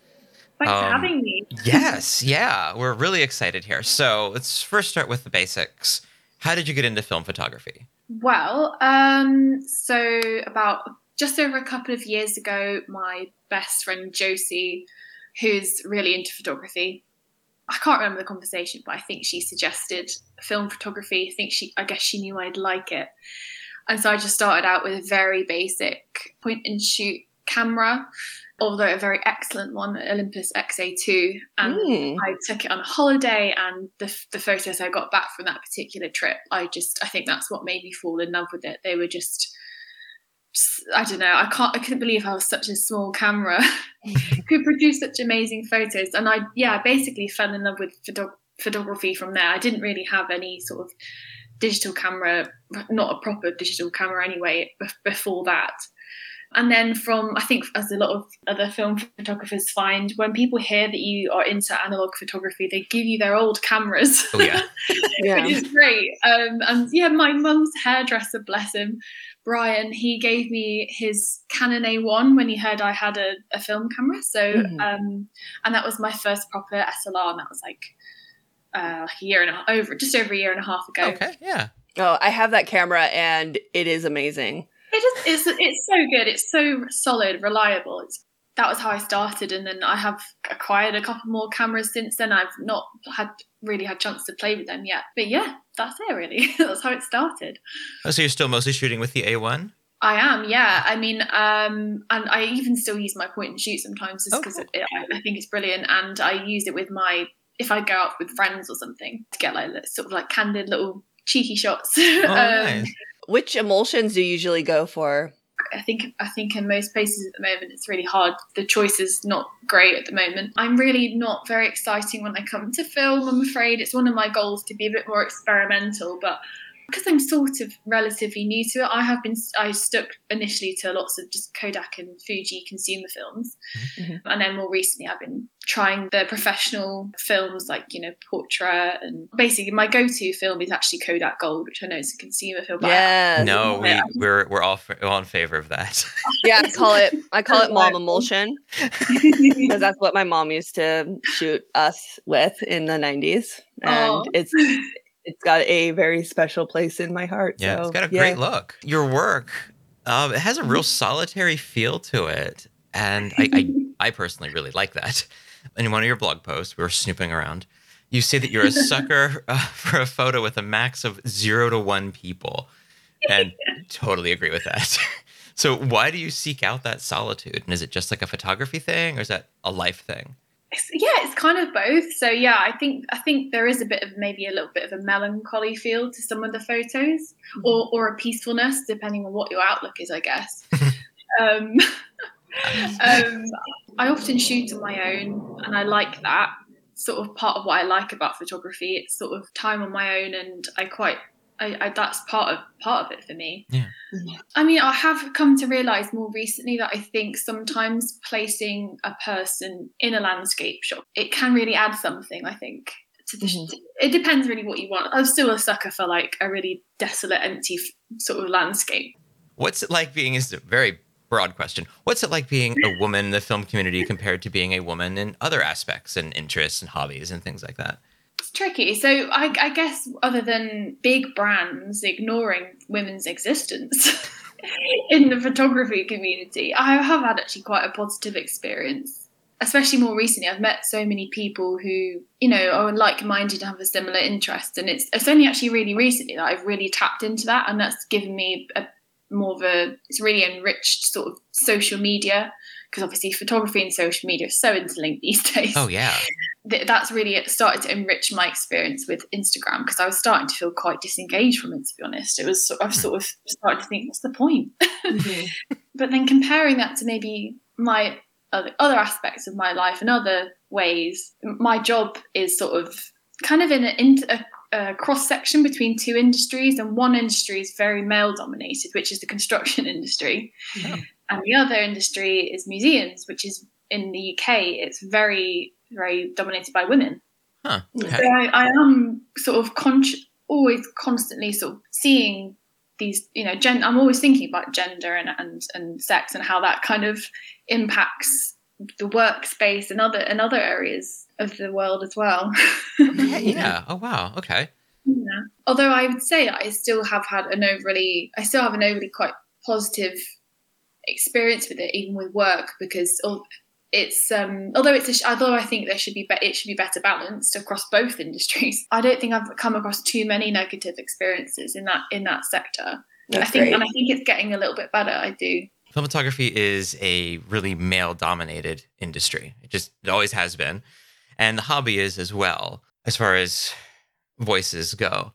Thanks for Um, having me. yes, yeah, we're really excited here. So, let's first start with the basics. How did you get into film photography? Well, um, so about just over a couple of years ago, my best friend Josie, who's really into photography, I can't remember the conversation, but I think she suggested film photography. I think she, I guess she knew I'd like it, and so I just started out with a very basic point and shoot camera, although a very excellent one, Olympus XA2, and Mm. I took it on a holiday. And the the photos I got back from that particular trip, I just I think that's what made me fall in love with it. They were just I don't know. I can't. I couldn't believe how such a small camera could produce such amazing photos. And I, yeah, I basically fell in love with photo- photography from there. I didn't really have any sort of digital camera, not a proper digital camera anyway, b- before that. And then from, I think, as a lot of other film photographers find, when people hear that you are into analog photography, they give you their old cameras. Oh, yeah. Yeah. which is great. Um, and yeah, my mum's hairdresser, bless him, Brian, he gave me his Canon A1 when he heard I had a, a film camera. So, Mhm. um, and that was my first proper SLR, and that was like uh, like a year and a half, over, just over a year and a half ago. Okay, yeah. Oh, I have that camera and it is amazing. It is. It's, it's so good. It's so solid, reliable. It's that was how I started, and then I have acquired a couple more cameras since then. I've not had really had chance to play with them yet, but yeah, that's it. Really, that's how it started. Oh, so, you're still mostly shooting with the A1? I am, yeah. I mean, um, and I even still use my point and shoot sometimes just because I, I think it's brilliant, and I use it with my if I go out with friends or something to get like sort of like candid little cheeky shots. Oh, um, nice. Which emulsions do you usually go for? I think I think in most places at the moment it's really hard. The choice is not great at the moment. I'm really not very exciting when I come to film. I'm afraid it's one of my goals to be a bit more experimental, but because I'm sort of relatively new to it, I have been I stuck initially to lots of just Kodak and Fuji consumer films, mm-hmm. Mm-hmm. and then more recently I've been trying the professional films like you know Portrait and basically my go-to film is actually Kodak Gold, which I know is a consumer film. but I- No, we Yeah. we're we're all, f- all in favor of that. Yeah, I call it I call it mom emulsion because that's what my mom used to shoot us with in the 90s and Aw. it's it's got a very special place in my heart. Yeah, so, it's got a yeah. great look. Your work, um, it has a real solitary feel to it, and I, I, I personally really like that. In one of your blog posts, we were snooping around. You say that you're a sucker uh, for a photo with a max of zero to one people, and totally agree with that. So, why do you seek out that solitude? And is it just like a photography thing, or is that a life thing? It's, yeah, it's kind of both. So yeah, I think I think there is a bit of maybe a little bit of a melancholy feel to some of the photos, or or a peacefulness, depending on what your outlook is, I guess. um, um, I often shoot on my own, and I like that sort of part of what I like about photography. It's sort of time on my own, and I quite. I, I, that's part of part of it for me. Yeah. I mean, I have come to realize more recently that I think sometimes placing a person in a landscape shot it can really add something. I think to the, Mm-hmm. it depends really what you want. I'm still a sucker for like a really desolate, empty f- sort of landscape. What's it like being? Is a very broad question. What's it like being a woman in the film community compared to being a woman in other aspects and interests and hobbies and things like that? It's tricky. So I, I guess other than big brands ignoring women's existence in the photography community, I have had actually quite a positive experience. Especially more recently, I've met so many people who, you know, are like-minded and have a similar interest, and it's it's only actually really recently that I've really tapped into that, and that's given me a more of a it's really enriched sort of social media because obviously photography and social media are so interlinked these days Oh yeah. th- that's really started to enrich my experience with Instagram because I was starting to feel quite disengaged from it. To be honest, it was I've hmm. sort of started to think, what's the point? Mm-hmm. but then comparing that to maybe my other, other aspects of my life and other ways, my job is sort of kind of in a, in a, a cross section between two industries, and one industry is very male dominated, which is the construction industry, oh. And the other industry is museums, which is in the UK. It's very very dominated by women. Huh. So I, I am sort of conscious, always constantly sort of seeing these, you know, gen- I'm always thinking about gender and, and, and sex and how that kind of impacts the workspace and other and other areas of the world as well. Yeah. Oh wow. Okay. Yeah. Although I would say I still have had an overly, I still have an overly quite positive experience with it, even with work, because it's um, although it's a sh- although I think there should be, be it should be better balanced across both industries. I don't think I've come across too many negative experiences in that in that sector. I think, great. and I think it's getting a little bit better. I do. Film photography is a really male dominated industry. It just it always has been. And the hobby is as well, as far as voices go.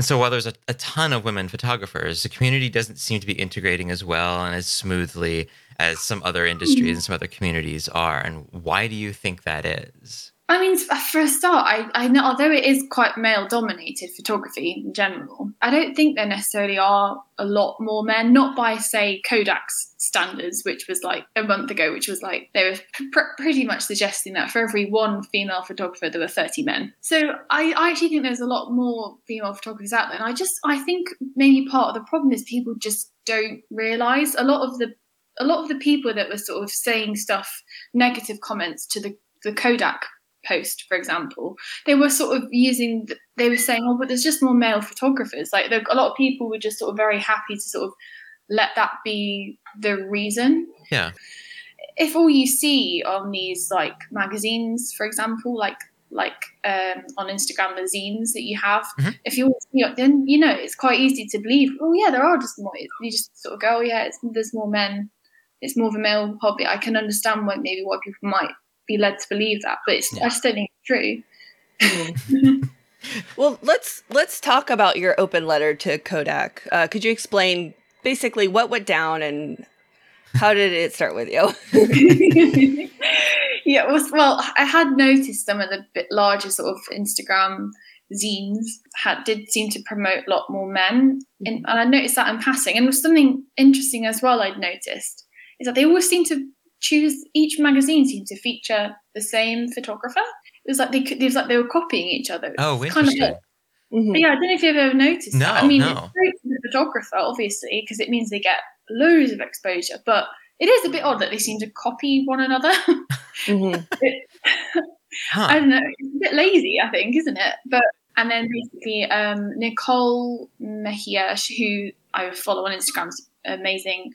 And so while there's a, a ton of women photographers, the community doesn't seem to be integrating as well and as smoothly as some other industries and some other communities are. And why do you think that is? I mean, for a start, I, I know although it is quite male dominated photography in general, I don't think there necessarily are a lot more men, not by, say, Kodak's standards, which was like a month ago, which was like they were pr- pretty much suggesting that for every one female photographer, there were 30 men. So I, I actually think there's a lot more female photographers out there. And I just, I think maybe part of the problem is people just don't realize a lot of the a lot of the people that were sort of saying stuff, negative comments to the, the Kodak post, for example, they were sort of using, they were saying, oh, but there's just more male photographers. Like there, a lot of people were just sort of very happy to sort of let that be the reason. Yeah. If all you see on these like magazines, for example, like like um, on Instagram, the zines that you have, if you see it, then you know it's quite easy to believe. Oh yeah, there are just more. You just sort of go, oh yeah, it's, there's more men. It's more of a male hobby. I can understand why maybe why people might be led to believe that, but it's, I just don't think it's true. Well, let's let's talk about your open letter to Kodak. Uh, could you explain basically what went down and how did it start with you? yeah, it was well. I had noticed some of the bit larger sort of Instagram zines had did seem to promote a lot more men, and, and I noticed that in passing. And was something interesting as well. I'd noticed is that they always seem to choose each magazine seemed to feature the same photographer. It was like they could, it was like they were copying each other. Oh, It's kind of interesting. like- yeah, I don't know if you've ever noticed No, that. I mean, no. it's great for the photographer, obviously, because it means they get loads of exposure. But it is a bit odd that they seem to copy one another. It- I don't know. It's a bit lazy, I think, isn't it? But and then basically, um, Nicole Mejia, who I follow on Instagram, is an amazing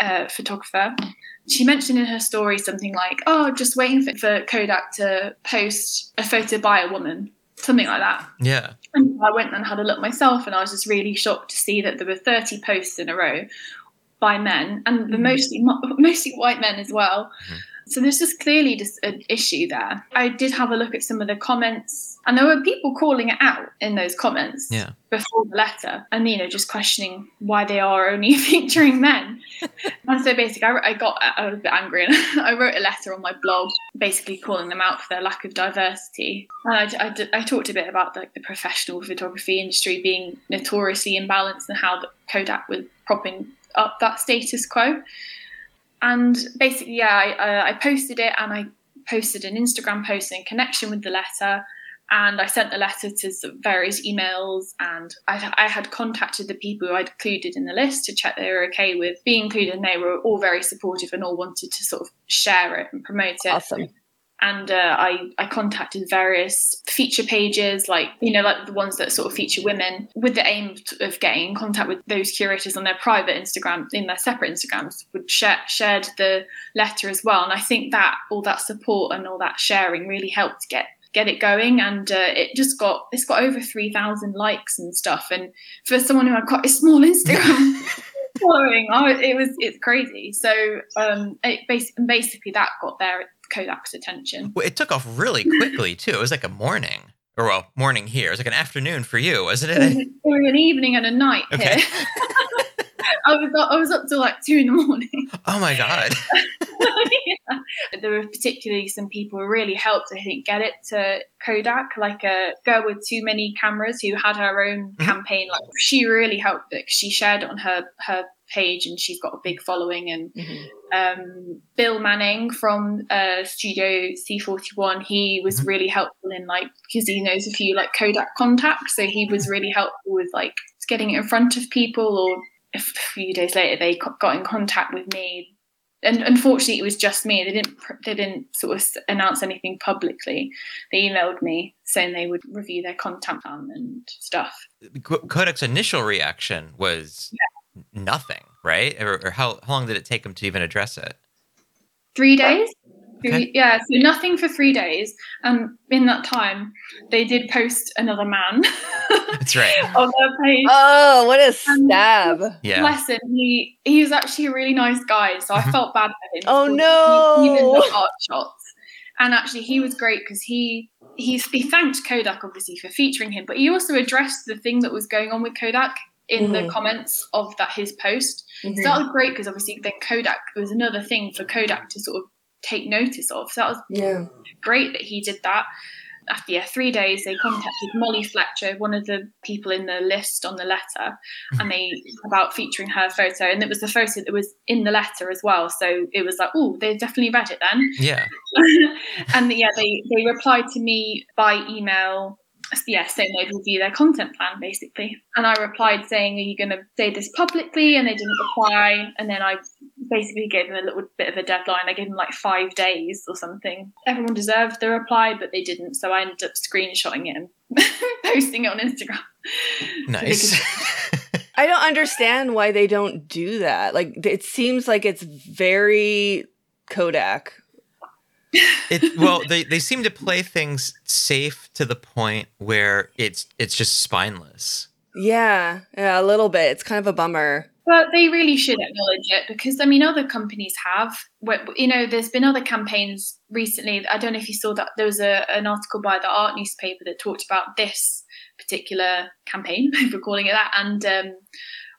uh, photographer. She mentioned in her story something like, "Oh, just waiting for, for Kodak to post a photo by a woman." Something like that. Yeah. And I went and had a look myself, and I was just really shocked to see that there were 30 posts in a row by men, and the mm. mostly mostly white men as well. Mm-hmm. So there's just clearly just an issue there. I did have a look at some of the comments, and there were people calling it out in those comments Yeah. before the letter, and you know just questioning why they are only featuring men. and so basically, I, I got I was a bit angry, and I wrote a letter on my blog, basically calling them out for their lack of diversity. And I, I, I talked a bit about like the professional photography industry being notoriously imbalanced and how the Kodak was propping up that status quo. And basically, yeah, I, uh, I posted it and I posted an Instagram post in connection with the letter. And I sent the letter to various emails, and I, I had contacted the people who I'd included in the list to check they were okay with being included, and they were all very supportive and all wanted to sort of share it and promote it. Awesome. And uh, I, I contacted various feature pages, like you know, like the ones that sort of feature women, with the aim of getting in contact with those curators on their private Instagram, in their separate Instagrams, would share shared the letter as well. And I think that all that support and all that sharing really helped get get it going. And uh, it just got it's got over 3000 likes and stuff. And for someone who had quite a small instagram following I, it was it's crazy. So um it bas- basically that got their kodak's attention Well, it took off really quickly too. It was like a morning, or well, morning here. It was like an afternoon for you, wasn't it was, it? it was an evening and a night Okay. here I was up, I was up till like two in the morning. Oh my god. yeah. There were particularly some people who really helped, I think, get it to Kodak, like a girl with too many cameras who had her own mm-hmm. campaign. Like she really helped it 'cause she shared on her her page, and she's got a big following. And um, Bill Manning from uh, Studio C41, he was really helpful in like because he knows a few like Kodak contacts, so he was really helpful with like getting it in front of people. Or a few days later, they got in contact with me. And unfortunately, it was just me. They didn't. They didn't sort of announce anything publicly. They emailed me saying they would review their content plan and stuff. Kodak's initial reaction was nothing, right? Or, or how, how long did it take him to even address it? three days. Okay. Yeah, so nothing for three days. And in that time, they did post another man That's right. on their page. Oh, what a um, stab. Yeah. Bless him. He he was actually a really nice guy, so I mm-hmm. felt bad for him. Oh, for no. Even the art shots. And actually, he was great because he he he thanked Kodak obviously for featuring him, but he also addressed the thing that was going on with Kodak in the Mhm. comments of that his post. Mhm. So that was great because obviously then Kodak was another thing for Kodak to sort of take notice of. So that was Yeah. great that he did that. After yeah, three days, they contacted Molly Fletcher, one of the people in the list on the letter, and they about featuring her photo, and it was the photo that was in the letter as well. So it was like, oh, they definitely read it then. Yeah. and yeah, they they replied to me by email. Yeah, saying they'd review their content plan basically, and I replied saying, "Are you going to say this publicly?" And they didn't reply, and then I basically gave them a little bit of a deadline. I gave them like five days or something. Everyone deserved the reply, but they didn't, so I ended up screenshotting it and posting it on Instagram. Nice. I don't understand why they don't do that. Like it seems like it's very Kodak. It well they, they seem to play things safe to the point where it's it's just spineless Yeah, yeah, a little bit. It's kind of a bummer. But they really should acknowledge it because I mean, other companies have. You know, there's been other campaigns recently. I don't know if you saw that there was a, an article by the Art newspaper that talked about this particular campaign, if we're calling it that, and um,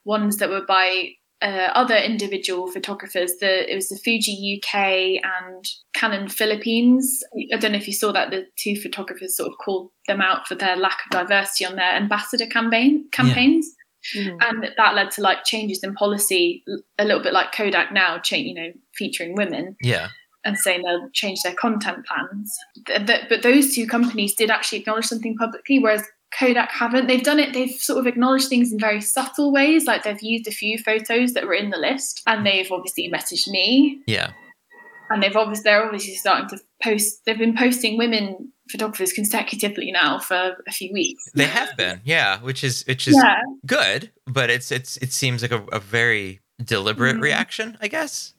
ones that were by uh, other individual photographers. The it was the Fuji UK and Canon Philippines. I don't know if you saw that the two photographers sort of called them out for their lack of diversity on their ambassador campaign campaigns. And that led to like changes in policy, a little bit like Kodak now, change, you know, featuring women Yeah. and saying they'll change their content plans. Th- th- but those two companies did actually acknowledge something publicly, whereas Kodak haven't. They've done it, they've sort of acknowledged things in very subtle ways, like they've used a few photos that were in the list, and they've obviously messaged me, Yeah. and they've obviously they're obviously starting to post. They've been posting women photographers consecutively now for a few weeks. They have been, yeah, which is which is Yeah. good, but it's it's it seems like a, a very deliberate Mhm. reaction, I guess.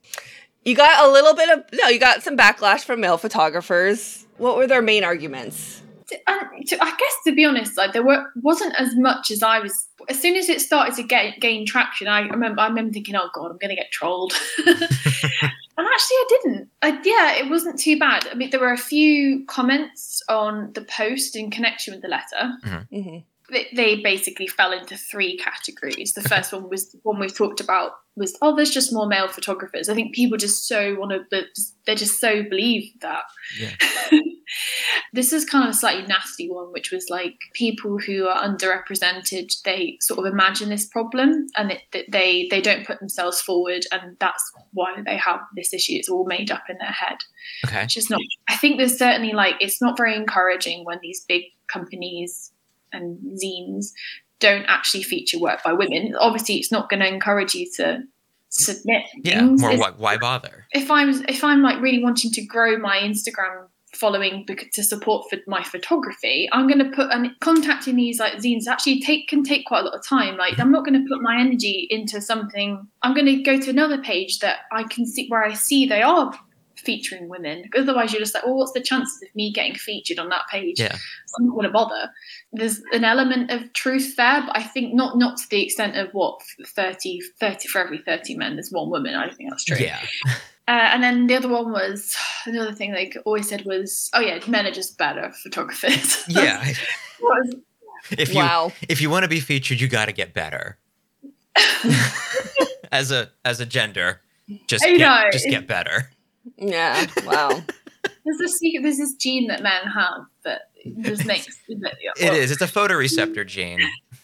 You got a little bit of no, you got some backlash from male photographers. What were their main arguments? And to, I guess to be honest, like there were wasn't as much as I was. As soon as it started to get gain traction, I remember I remember thinking, "Oh God, I'm going to get trolled." and actually, I didn't. I, yeah, it wasn't too bad. I mean, there were a few comments on the post in connection with the letter. Mm-hmm. They, they basically fell into three categories. The first one was the one we've talked about was, "Oh, there's just more male photographers." I think people just so want to. They just so believe that. Yeah. This is kind of a slightly nasty one, which was like people who are underrepresented. They sort of imagine this problem, and it, that they they don't put themselves forward, and that's why they have this issue. It's all made up in their head. Okay. It's just not. I think there's certainly like it's not very encouraging when these big companies and zines don't actually feature work by women. Obviously, it's not going to encourage you to submit. Yeah. things. More why, why bother? if I'm if I'm like really wanting to grow my Instagram following to support for my photography, I'm going to put and contacting these like zines actually take can take quite a lot of time. Like I'm not going to put my energy into something. I'm going to go to another page that I can see where I see they are featuring women. Otherwise, you're just like, well, what's the chances of me getting featured on that page? Yeah. I'm not going to bother. There's an element of truth there, but I think not not to the extent of what 30, 30 for every 30 men, there's one woman. I don't think that's true. Yeah. Uh, and then the other one was another thing they always said was, "Oh yeah, men are just better photographers." Yeah. Was- If you Wow. if you want to be featured, you got to get better. as a as a gender, just get, just get better. Yeah. Wow. there's this secret, there's this gene that men have that just makes that, It is. It's a photoreceptor gene.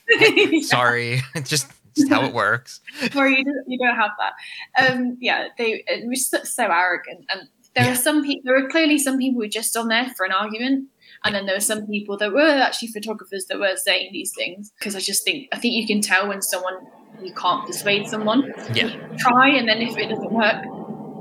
Sorry, it's just, just how it works. Or you don't, you don't have that. Um, yeah, they it was so, so arrogant, and there are some people. There are clearly some people who were just on there for an argument, and then there were some people that were actually photographers that were saying these things. Because I just think I think you can tell when someone you can't persuade someone. Yeah. You try, and then if it doesn't work,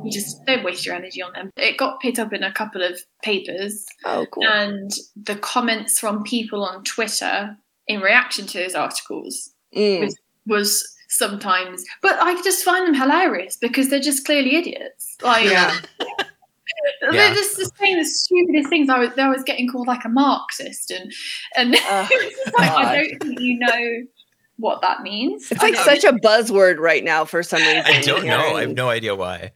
you just don't waste your energy on them. It got picked up in a couple of papers. Oh, cool. And the comments from people on Twitter in reaction to those articles Mm. was, was sometimes, but I just find them hilarious because they're just clearly idiots. Like, Yeah. they're Yeah. just, just saying the stupidest things. I was, I was getting called like a Marxist, and and it's like, I don't think you know what that means. It's like such a buzzword right now for some reason. I don't know. I have no idea why.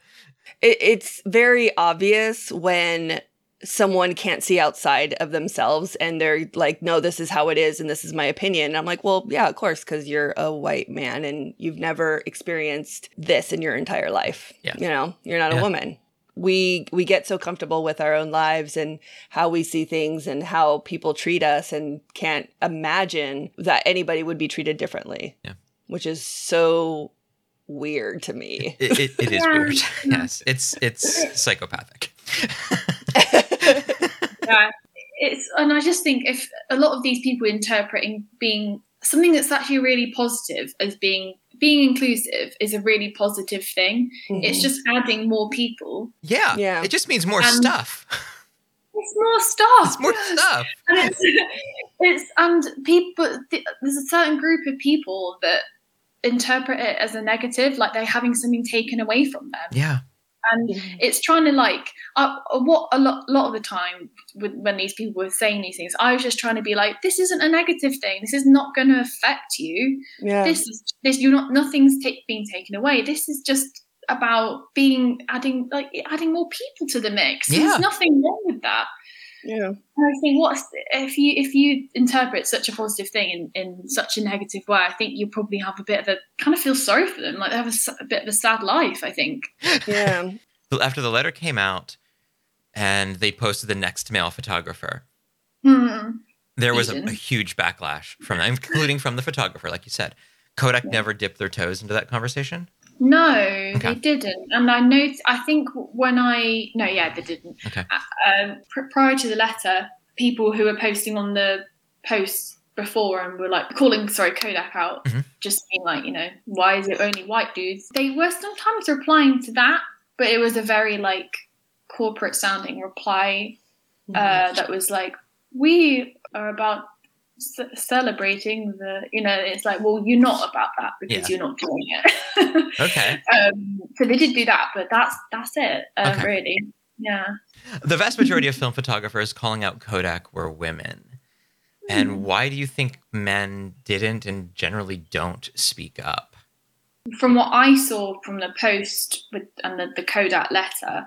It, it's very obvious when someone can't see outside of themselves and they're like no this is how it is and this is my opinion and i'm like well yeah of course because you're a white man and you've never experienced this in your entire life Yeah. you know you're not Yeah. a woman we we get so comfortable with our own lives and how we see things and how people treat us and can't imagine that anybody would be treated differently Yeah. which is so weird to me It, it, it is Yeah. weird. Yes, it's it's psychopathic. yeah, it's and I just think if a lot of these people interpreting being something that's actually really positive as being being inclusive is a really positive thing. It's Mhm. just adding more people. Yeah, Yeah. It just means more And- stuff. It's more stuff. It's more stuff. and it's, it's and people there's a certain group of people that interpret it as a negative like they're having something taken away from them. Yeah. and it's trying to like uh, what a lot, lot of the time with, when these people were saying these things i was just trying to be like this isn't a negative thing. This is not going to affect you. Yeah. This is this you're not nothing's ta- being taken away. This is just about being adding like adding more people to the mix. Yeah. there's nothing wrong with that Yeah. I think what's if you if you interpret such a positive thing in, in such a negative way, I think you probably have a bit of a kind of feel sorry for them, like they have a bit of a sad life. I think. Yeah. So After the letter came out and they posted the next male photographer, Hmm. there was a, a huge backlash from them, including from the photographer, like you said. Kodak never dipped their toes into that conversation. No, Okay. they didn't. And I know. I think when I no, yeah, they didn't. Okay. Um, pr- prior to the letter, people who were posting on the posts before and were like calling sorry Kodak out, Mhm. just being like, you know, why is it only white dudes? They were sometimes replying to that, but it was a very like corporate sounding reply uh, that was like, we are about c- celebrating the, you know, it's like, well, you're not about that because Yeah. you're not doing it. Okay. um, so they did do that, but that's that's it, uh, Okay. really. Yeah. The vast majority of film photographers calling out Kodak were women. And why do you think men didn't and generally don't speak up? From what I saw from the post with and the, the Kodak letter,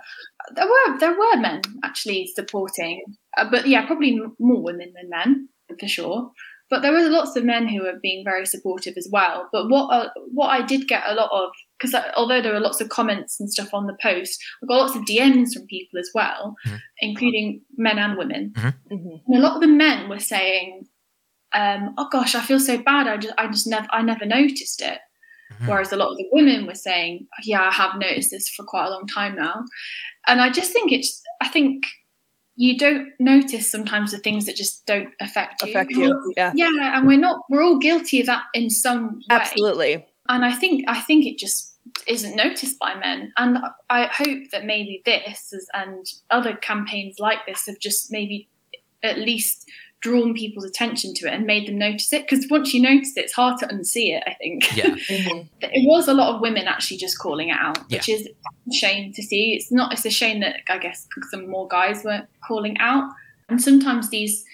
there were there were men actually supporting, uh, but yeah, probably more women than men for sure. But there were lots of men who were being very supportive as well. But what uh, what I did get a lot of because uh, although there were lots of comments and stuff on the post, I got lots of DMs from people as well, mm-hmm. including men and women. Mm-hmm. Mm-hmm. And a lot of the men were saying, um, "Oh gosh, I feel so bad. I just, I just never, I never noticed it." Whereas a lot of the women were saying, "Yeah, I have noticed this for quite a long time now," and I just think it's, I think you don't notice sometimes the things that just don't affect you. Affect you, mm-hmm. yeah. yeah, and we're not, we're all guilty of that in some way. Absolutely. And I think, I think it just isn't noticed by men. And I hope that maybe this is, and other campaigns like this have just maybe at least drawn people's attention to it and made them notice it. Because once you notice it, it's hard to unsee it. I think. Yeah. it was a lot of women actually just calling it out, which is a shame to see. It's not. It's a shame that I guess some more guys were calling out, and sometimes these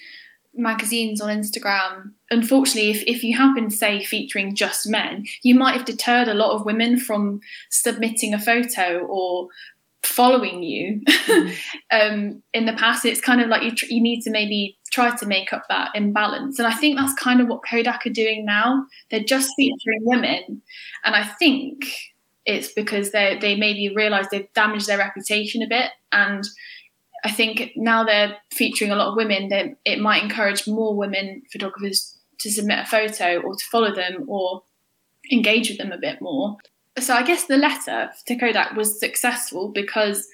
magazines on Instagram, unfortunately, if, if you happen to say featuring just men, you might have deterred a lot of women from submitting a photo or following you um, in the past. It's kind of like you, tr- you need to maybe try to make up that imbalance. And I think that's kind of what Kodak are doing now. They're just featuring women. And I think it's because they they maybe realize they've damaged their reputation a bit. And I think now they're featuring a lot of women, that it might encourage more women photographers to submit a photo or to follow them or engage with them a bit more. So I guess the letter to Kodak was successful because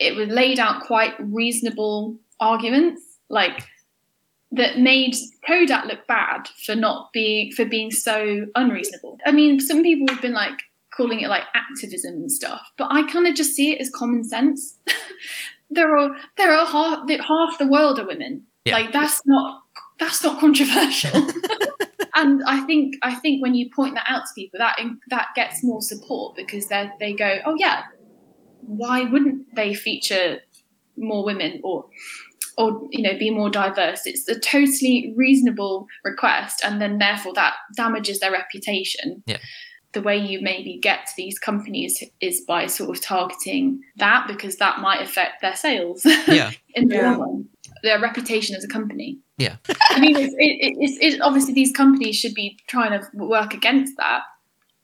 it was laid out quite reasonable arguments, like that made Kodak look bad for not being for being so unreasonable. I mean, some people have been like calling it like activism and stuff, but I kind of just see it as common sense. there are there are half half the world are women. Yeah. Like that's not that's not controversial. and I think I think when you point that out to people, that that gets more support because they they go, oh yeah, why wouldn't they feature more women or or you know be more diverse? It's a totally reasonable request, and then therefore that damages their reputation. Yeah. The way you maybe get to these companies is by sort of targeting that because that might affect their sales Yeah. in the Yeah. long run, their reputation as a company. Yeah. I mean, it's, it, it's, it's obviously these companies should be trying to work against that,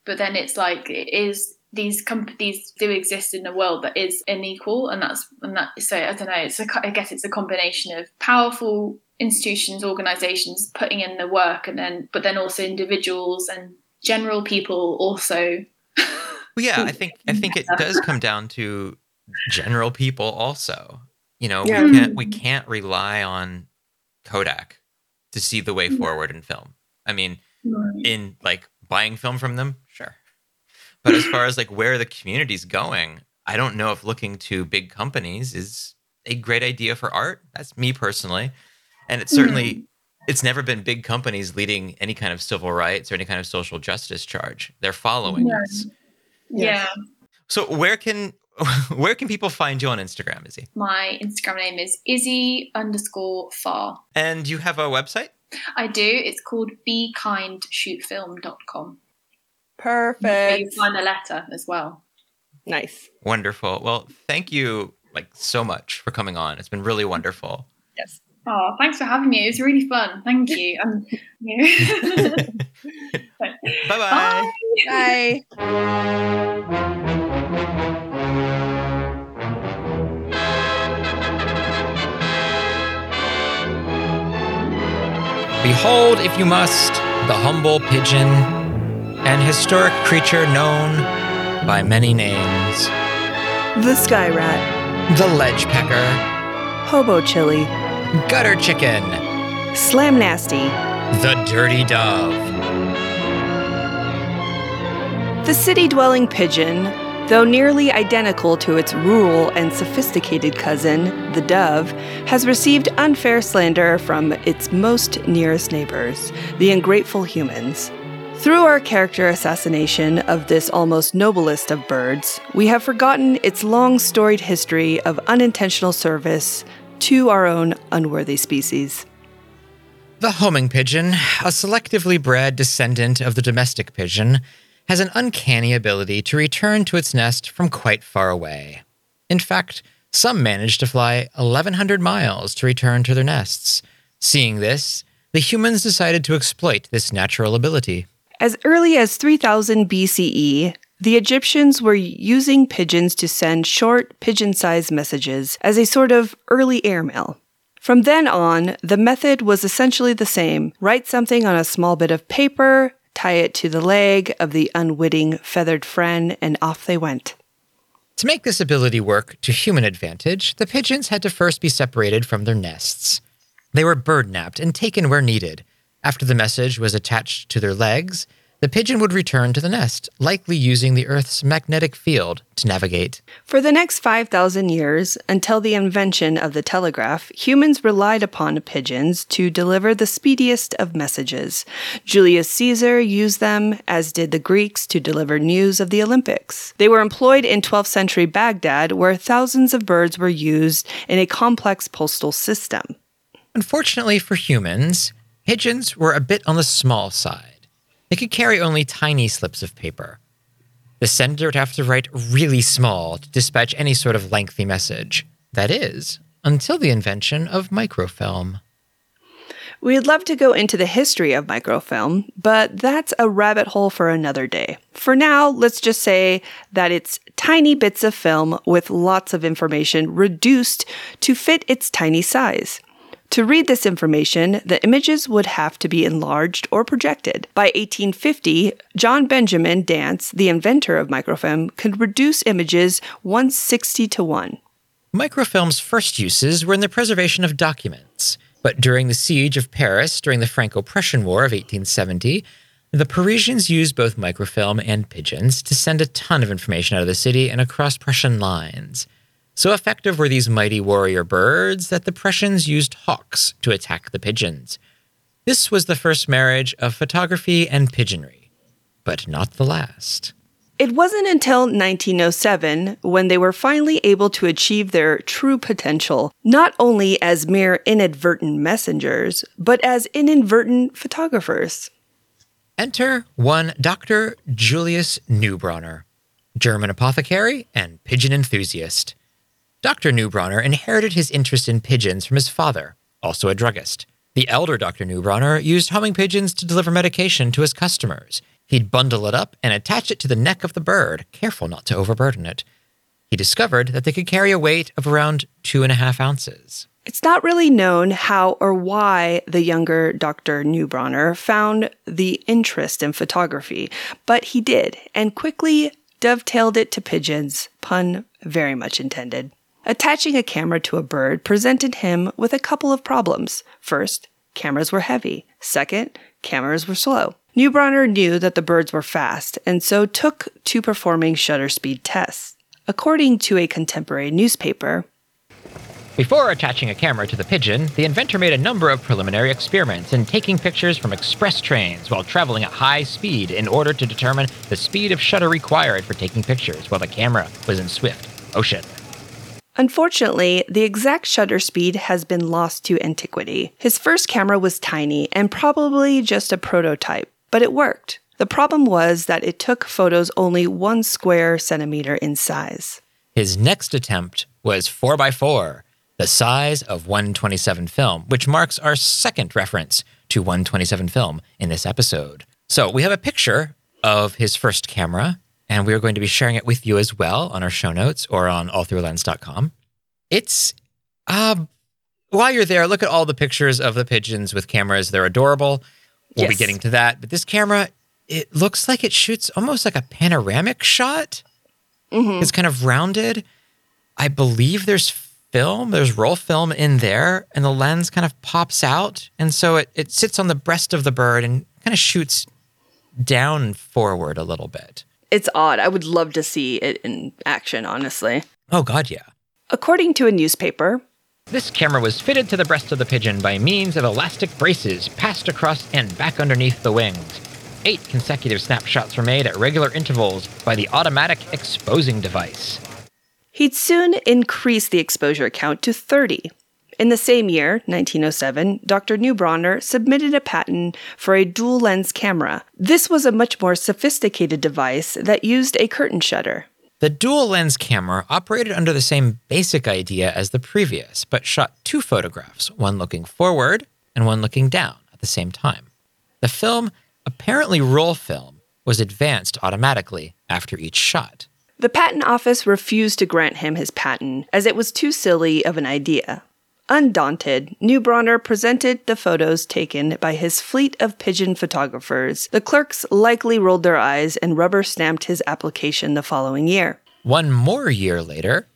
but then it's like it is these companies do exist in a world that is unequal, and that's and that. So I don't know. It's a, co- I guess it's a combination of powerful institutions, organisations putting in the work, and then but then also individuals and general people also. Well, yeah, I think I think it does come down to general people also. You know, Yeah. we can't we mm-hmm. can't rely on Kodak to see the way mm-hmm. forward in film. I mean, in like buying film from them, sure. But as far as like where the community's going, I don't know if looking to big companies is a great idea for art. That's me personally. And it's certainly mm-hmm. it's never been big companies leading any kind of civil rights or any kind of social justice charge. They're following Yeah. this. Yeah. So where can where can people find you on Instagram, Izzy? My Instagram name is Izzy underscore far. And you have a website? I do. It's called bekindshootfilm.com. Where you Perfect. find the letter as well. Nice. Wonderful. Well, thank you like so much for coming on. It's been really wonderful. Yes. Oh, thanks for having me. It was really fun. Thank you. Um, yeah. Bye-bye. Bye. Behold, if you must, the humble pigeon, an historic creature known by many names. The Sky Rat, The ledge pecker, Hobo Chili, gutter chicken, Slam Nasty, the dirty dove. The city dwelling pigeon, though nearly identical to its rural and sophisticated cousin, the dove, has received unfair slander from its most nearest neighbors, the ungrateful humans. Through our character assassination of this almost noblest of birds, we have forgotten its long storied history of unintentional service to our own unworthy species. The homing pigeon, a selectively bred descendant of the domestic pigeon, has an uncanny ability to return to its nest from quite far away. In fact, some manage to fly 1,100 miles to return to their nests. Seeing this, the humans decided to exploit this natural ability. As early as 3000 BCE, the Egyptians were using pigeons to send short, pigeon sized messages as a sort of early airmail. From then on, the method was essentially the same write something on a small bit of paper, tie it to the leg of the unwitting feathered friend, and off they went. To make this ability work to human advantage, the pigeons had to first be separated from their nests. They were bird napped and taken where needed. After the message was attached to their legs, the pigeon would return to the nest, likely using the Earth's magnetic field to navigate. For the next 5,000 years, until the invention of the telegraph, humans relied upon pigeons to deliver the speediest of messages. Julius Caesar used them, as did the Greeks, to deliver news of the Olympics. They were employed in 12th century Baghdad, where thousands of birds were used in a complex postal system. Unfortunately for humans, pigeons were a bit on the small side. They could carry only tiny slips of paper. The sender would have to write really small to dispatch any sort of lengthy message. That is, until the invention of microfilm. We'd love to go into the history of microfilm, but that's a rabbit hole for another day. For now, let's just say that it's tiny bits of film with lots of information reduced to fit its tiny size. To read this information, the images would have to be enlarged or projected. By 1850, John Benjamin Dancer, the inventor of microfilm, could reduce images 160 to 1. Microfilm's first uses were in the preservation of documents, but during the siege of Paris during the Franco Prussian War of 1870, the Parisians used both microfilm and pigeons to send a ton of information out of the city and across Prussian lines. So effective were these mighty warrior birds that the Prussians used hawks to attack the pigeons. This was the first marriage of photography and pigeonry, but not the last. It wasn't until 1907 when they were finally able to achieve their true potential, not only as mere inadvertent messengers, but as inadvertent photographers. Enter one Dr. Julius Neubronner, German apothecary and pigeon enthusiast. Dr. Neubronner inherited his interest in pigeons from his father, also a druggist. The elder Dr. Neubronner used homing pigeons to deliver medication to his customers. He'd bundle it up and attach it to the neck of the bird, careful not to overburden it. He discovered that they could carry a weight of around two and a half ounces. It's not really known how or why the younger Dr. Neubronner found the interest in photography, but he did, and quickly dovetailed it to pigeons, pun very much intended. Attaching a camera to a bird presented him with a couple of problems. First, cameras were heavy. Second, cameras were slow. Neubronner knew that the birds were fast, and so took to performing shutter speed tests. According to a contemporary newspaper, Before attaching a camera to the pigeon, the inventor made a number of preliminary experiments in taking pictures from express trains while traveling at high speed in order to determine the speed of shutter required for taking pictures while the camera was in swift motion. Unfortunately, the exact shutter speed has been lost to antiquity. His first camera was tiny and probably just a prototype, but it worked. The problem was that it took photos only one square centimeter in size. His next attempt was 4x4. the size of 127 film, which marks our second reference to 127 film in this episode. So we have a picture of his first camera, and we are going to be sharing it with you as well on our show notes or on allthroughlens.com. It's um while you're there, look at all the pictures of the pigeons with cameras. They're adorable. We'll be getting to that. But this camera, it looks like it shoots almost like a panoramic shot. It's kind of rounded. I believe there's film, there's roll film in there, and the lens kind of pops out. And so it, it sits on the breast of the bird and kind of shoots down forward a little bit. It's odd. I would love to see it in action, honestly. Oh, God, yeah. According to a newspaper, This camera was fitted to the breast of the pigeon by means of elastic braces passed across and back underneath the wings. Eight consecutive snapshots were made at regular intervals by the automatic exposing device. he'd soon increase the exposure count to 30. In the same year, 1907, Dr. Neubronner submitted a patent for a dual lens camera. This was a much more sophisticated device that used a curtain shutter. The dual lens camera operated under the same basic idea as the previous, but shot two photographs, one looking forward and one looking down at the same time. The film, apparently roll film, was advanced automatically after each shot. The patent office refused to grant him his patent as it was too silly of an idea. Undaunted, Neubronner presented the photos taken by his fleet of pigeon photographers. The clerks likely rolled their eyes and rubber stamped his application the following year. One more year later,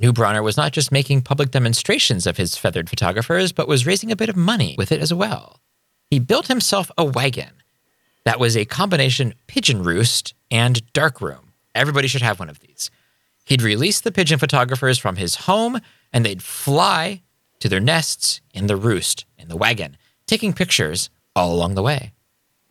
Neubronner was not just making public demonstrations of his feathered photographers, but was raising a bit of money with it as well. He built himself a wagon that was a combination pigeon roost and dark room. Everybody should have one of these. He'd release the pigeon photographers from his home, and they'd fly to their nests in the roost in the wagon, taking pictures all along the way.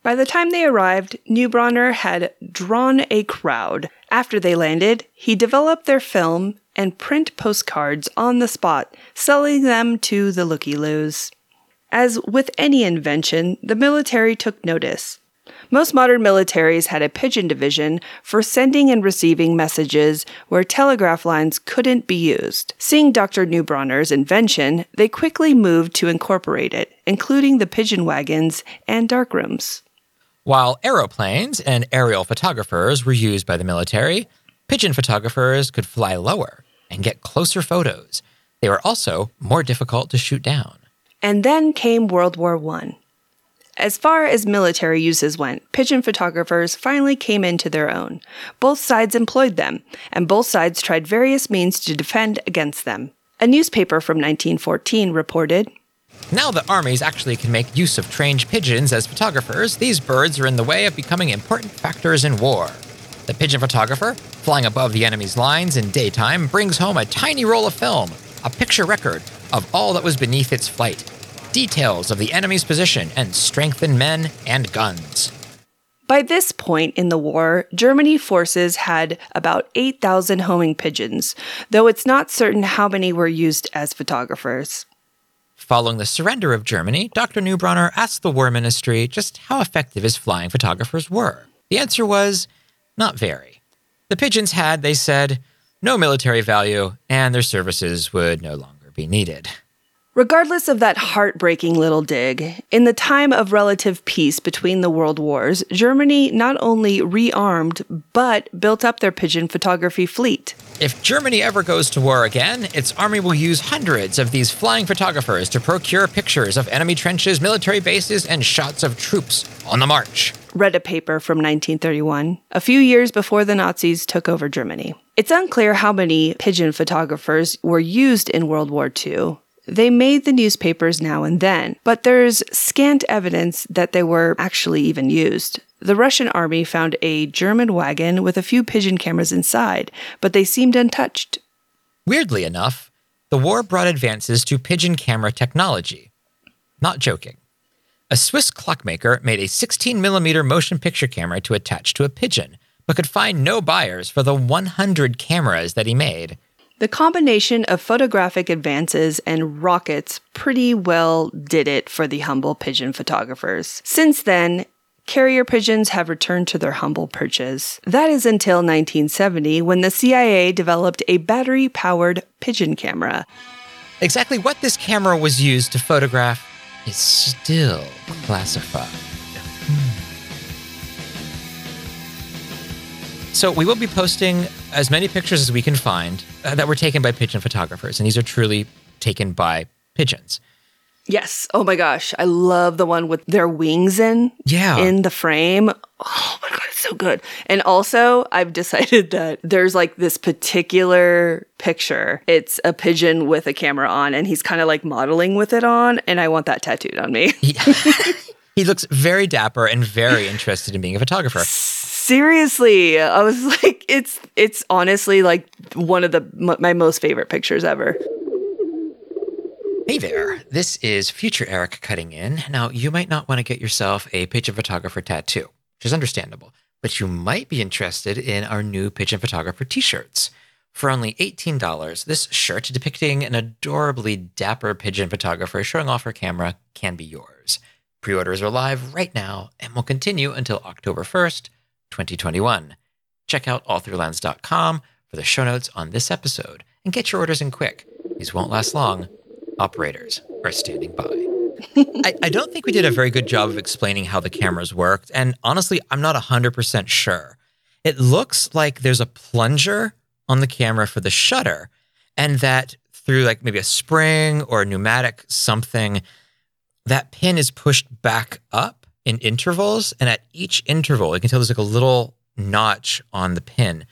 By the time they arrived, Neubronner had drawn a crowd. After they landed, he developed their film and print postcards on the spot, selling them to the looky-loos. As with any invention, the military took notice. Most modern militaries had a pigeon division for sending and receiving messages where telegraph lines couldn't be used. Seeing Dr. Neubronner's invention, they quickly moved to incorporate it, including the pigeon wagons and darkrooms. While aeroplanes and aerial photographers were used by the military, pigeon photographers could fly lower and get closer photos. They were also more difficult to shoot down. And then came World War I. As far as military uses went, pigeon photographers finally came into their own. Both sides employed them, and both sides tried various means to defend against them. A newspaper from 1914 reported Now that armies actually can make use of trained pigeons as photographers, these birds are in the way of becoming important factors in war. The pigeon photographer, flying above the enemy's lines in daytime, brings home a tiny roll of film, a picture record of all that was beneath its flight, details of the enemy's position, and strength in men and guns. By this point in the war, Germany forces had about 8,000 homing pigeons, though it's not certain how many were used as photographers. Following the surrender of Germany, Dr. Neubronner asked the War Ministry just how effective his flying photographers were. The answer was not very. The pigeons had, they said, no military value, and their services would no longer be needed. Regardless of that heartbreaking little dig, in the time of relative peace between the world wars, Germany not only rearmed, but built up their pigeon photography fleet. If Germany ever goes to war again, its army will use hundreds of these flying photographers to procure pictures of enemy trenches, military bases, and shots of troops on the march. Read a paper from 1931, a few years before the Nazis took over Germany. It's unclear how many pigeon photographers were used in World War II. They made the newspapers now and then, but there's scant evidence that they were actually even used. The Russian army found a German wagon with a few pigeon cameras inside, but they seemed untouched. Weirdly enough, the war brought advances to pigeon camera technology. Not joking. A Swiss clockmaker made a 16 millimeter motion picture camera to attach to a pigeon, but could find no buyers for the 100 cameras that he made. The combination of photographic advances and rockets pretty well did it for the humble pigeon photographers. Since then, carrier pigeons have returned to their humble perches. That is until 1970 when the CIA developed a battery powered pigeon camera. Exactly what this camera was used to photograph is still classified. Hmm. So we will be posting as many pictures as we can find uh, that were taken by pigeon photographers, and these are truly taken by pigeons. Yes. Oh my gosh. I love the one with their wings in. Yeah. In the frame. Oh my God. It's so good. And also, I've decided that there's like this particular picture. It's a pigeon with a camera on, and he's kind of like modeling with it on. And I want that tattooed on me. He looks very dapper and very interested in being a photographer. Seriously. I was like, it's, it's honestly like one of the, m- my most favorite pictures ever. Hey there, this is Future Eric cutting in. Now, you might not want to get yourself a pigeon photographer tattoo, which is understandable, but you might be interested in our new pigeon photographer t shirts. For only $18, this shirt depicting an adorably dapper pigeon photographer showing off her camera can be yours. Pre orders are live right now and will continue until October 1st, 2021. Check out allthroughalens.com for the show notes on this episode and get your orders in quick. These won't last long. Operators are standing by. I, I don't think we did a very good job of explaining how the cameras worked. And honestly, I'm not 100% sure. It looks like there's a plunger on the camera for the shutter, and that through like maybe a spring or a pneumatic something, that pin is pushed back up in intervals. And at each interval, you can tell there's like a little notch on the pin.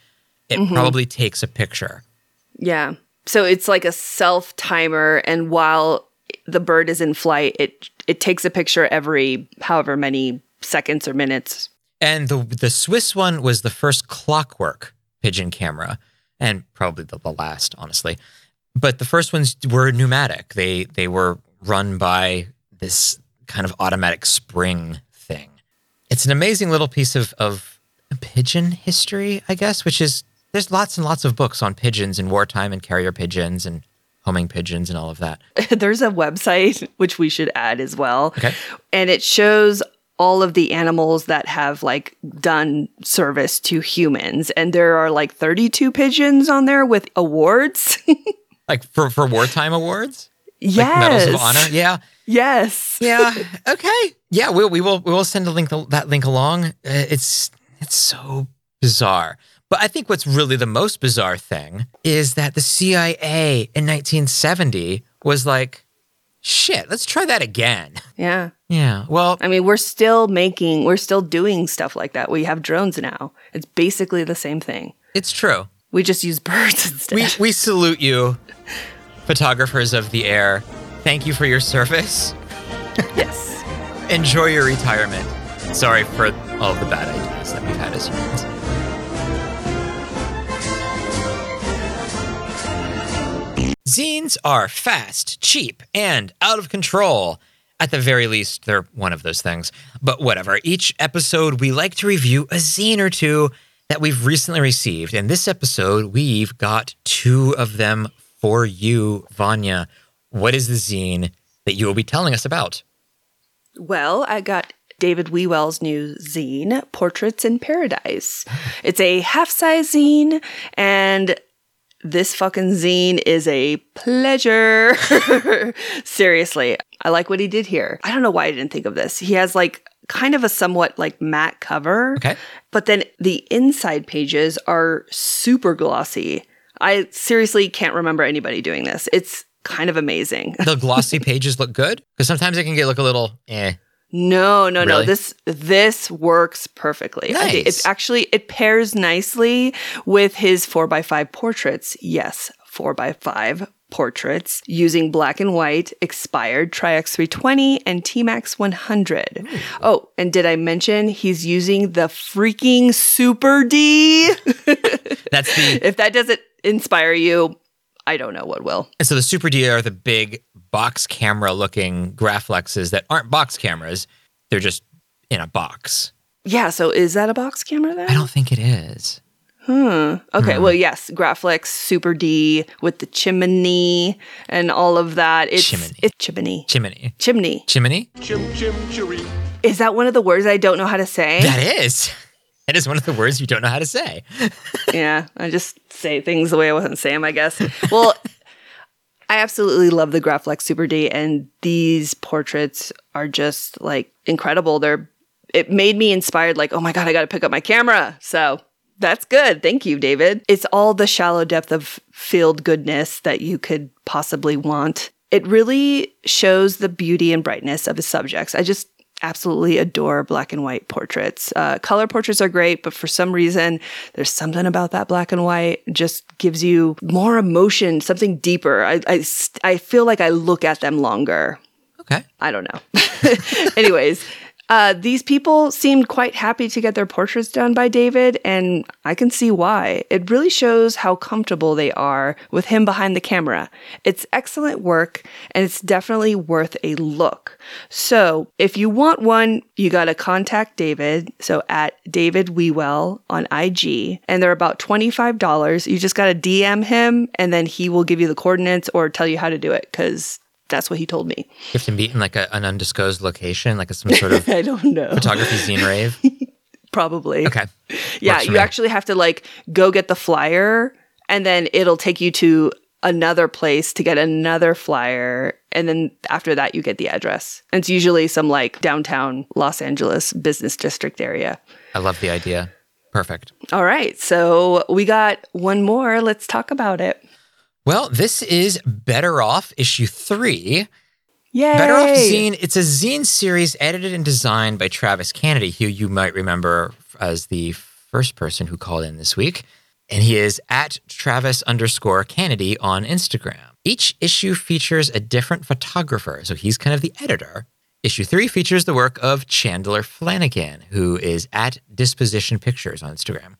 It Mhm. probably takes a picture. Yeah. So it's like a self timer, and while the bird is in flight, it it takes a picture every however many seconds or minutes. And the the Swiss one was the first clockwork pigeon camera, and probably the, the last, honestly. But the first ones were pneumatic. They they were run by this kind of automatic spring. It's an amazing little piece of of pigeon history, I guess, which is there's lots and lots of books on pigeons in wartime and carrier pigeons and homing pigeons and all of that. There's a website which we should add as well. Okay. And it shows all of the animals that have like done service to humans. And there are like 32 pigeons on there with awards. Like for for wartime awards? Yes. Like medals of honor? Yeah. Yes. Yeah. Okay. Yeah. We we will we will send a link that link along. Uh, it's it's so bizarre. But I think what's really the most bizarre thing is that the CIA in 1970 was like, shit, let's try that again. Yeah. Yeah. Well, I mean, we're still making, we're still doing stuff like that. We have drones now. It's basically the same thing. It's true. We just use birds instead. We we salute you, photographers of the air. Thank you for your service. yes. Enjoy your retirement. Sorry for all the bad ideas that we've had as humans. Zines are fast, cheap, and out of control. At the very least, they're one of those things. But whatever. Each episode, we like to review a zine or two that we've recently received. And this episode, we've got two of them for you, Vanya. What is the zine that you will be telling us about? Well, I got David Wewell's new zine, Portraits in Paradise. It's a half size zine, and this fucking zine is a pleasure. Seriously, I like what he did here. I don't know why I didn't think of this. He has like kind of a somewhat like matte cover. Okay. But then the inside pages are super glossy. I seriously can't remember anybody doing this. It's kind of amazing. The glossy pages look good because sometimes it can get look a little eh. No, no, no. This this works perfectly. Nice. It actually it pairs nicely with his four x five portraits. Yes, four x five portraits using black and white expired Tri-X 320 and T-Max 100. Oh, and did I mention he's using the freaking Super D? That's the if that doesn't inspire you, I don't know what will. And so the Super D are the big box camera looking Graflexes that aren't box cameras. They're just in a box. Yeah, so is that a box camera then? I don't think it is. Hmm. Okay. Hmm. Well, yes, Graflex Super D with the chimney and all of that. It's Chimney. It's chimney. Chimney. Chimney. Chimney? Chim chim cheery. Is that one of the words I don't know how to say? That is. That is one of the words you don't know how to say. yeah, I just say things the way I wasn't saying I guess. Well, I absolutely love the Graflex Super D, and these portraits are just like incredible. They're it made me inspired, like, oh my god, I got to pick up my camera. So that's good. Thank you, David. It's all the shallow depth of field goodness that you could possibly want. It really shows the beauty and brightness of his subjects. I just absolutely adore black and white portraits. Uh, color portraits are great, but for some reason, there's something about that black and white just gives you more emotion, something deeper. I, I, I feel like I look at them longer. Okay. I don't know. Anyways, uh, these people seemed quite happy to get their portraits done by David, and I can see why. It really shows how comfortable they are with him behind the camera. It's excellent work, and it's definitely worth a look. So, if you want one, you got to contact David. So, at David Wewell on IG, and they're about $25. You just got to DM him, and then he will give you the coordinates or tell you how to do it because that's what he told me. You have to meet in like a, an undisclosed location, like a, some sort of I don't know. photography zine rave. Probably. Okay. Yeah, you me. actually have to like go get the flyer and then it'll take you to another place to get another flyer and then after that you get the address. And it's usually some like downtown Los Angeles business district area. I love the idea. Perfect. All right. So we got one more. Let's talk about it. Well, this is Better Off issue three. Yay. Better Off Zine. It's a zine series edited and designed by Travis Kennedy, who you might remember as the first person who called in this week. And he is at Travis underscore Kennedy on Instagram. Each issue features a different photographer, so he's kind of the editor. Issue three features the work of Chandler Flanagan, who is at Disposition Pictures on Instagram.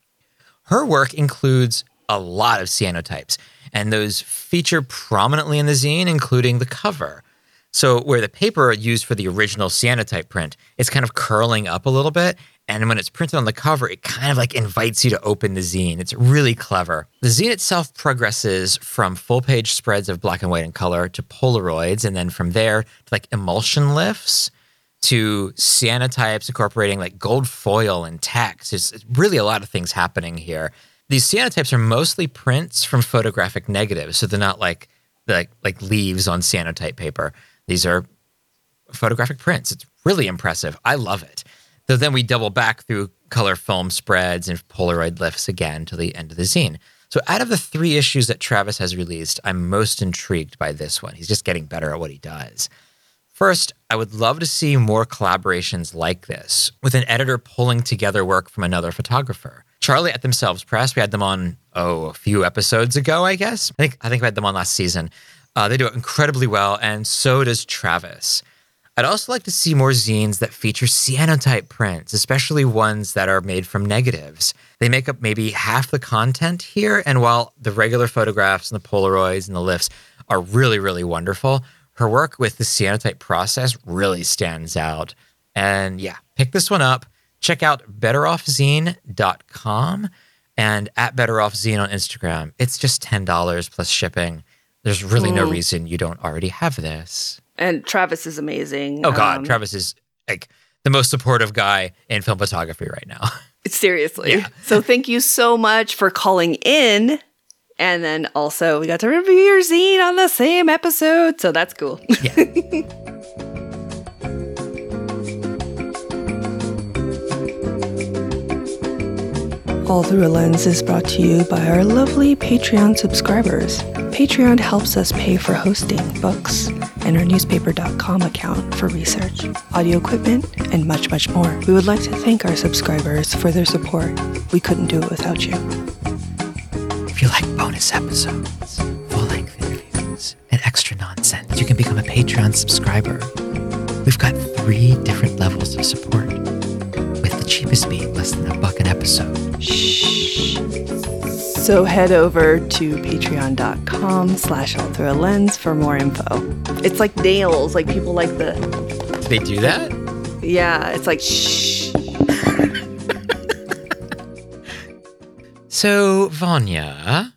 Her work includes a lot of cyanotypes, and those feature prominently in the zine, including the cover. So, where the paper used for the original cyanotype print, is kind of curling up a little bit. And when it's printed on the cover, it kind of like invites you to open the zine. It's really clever. The zine itself progresses from full page spreads of black and white and color to Polaroids, and then from there to like emulsion lifts to cyanotypes incorporating like gold foil and text. There's really a lot of things happening here. These cyanotypes are mostly prints from photographic negatives, so they're not like like like leaves on cyanotype paper. These are photographic prints. It's really impressive. I love it. So then we double back through color film spreads and Polaroid lifts again to the end of the zine. So out of the three issues that Travis has released, I'm most intrigued by this one. He's just getting better at what he does. First, I would love to see more collaborations like this with an editor pulling together work from another photographer. Charlie at Themselves Press, we had them on, oh, a few episodes ago, I guess. I think I think we had them on last season. Uh, they do it incredibly well, and so does Travis. I'd also like to see more zines that feature cyanotype prints, especially ones that are made from negatives. They make up maybe half the content here, and while the regular photographs and the Polaroids and the lifts are really, really wonderful, her work with the cyanotype process really stands out. And yeah, pick this one up. Check out betteroffzine.com and at betteroffzine on Instagram. It's just $10 plus shipping. There's really no Mm. reason you don't already have this. And Travis is amazing. Oh God, Um, Travis is like the most supportive guy in film photography right now. Seriously. So thank you so much for calling in. And then also we got to review your zine on the same episode. So that's cool. All Through a Lens is brought to you by our lovely Patreon subscribers. Patreon helps us pay for hosting, books, and our newspaper.com account for research, audio equipment, and much, much more. We would like to thank our subscribers for their support. We couldn't do it without you. If you like bonus episodes, full length interviews, and extra nonsense, you can become a Patreon subscriber. We've got three different levels of support, cheapest being less than a buck an episode. Shh. So head over to patreon.com slash all through a lens for more info. It's like nails, like people like the They do that? yeah, it's like shh. So, Vanya,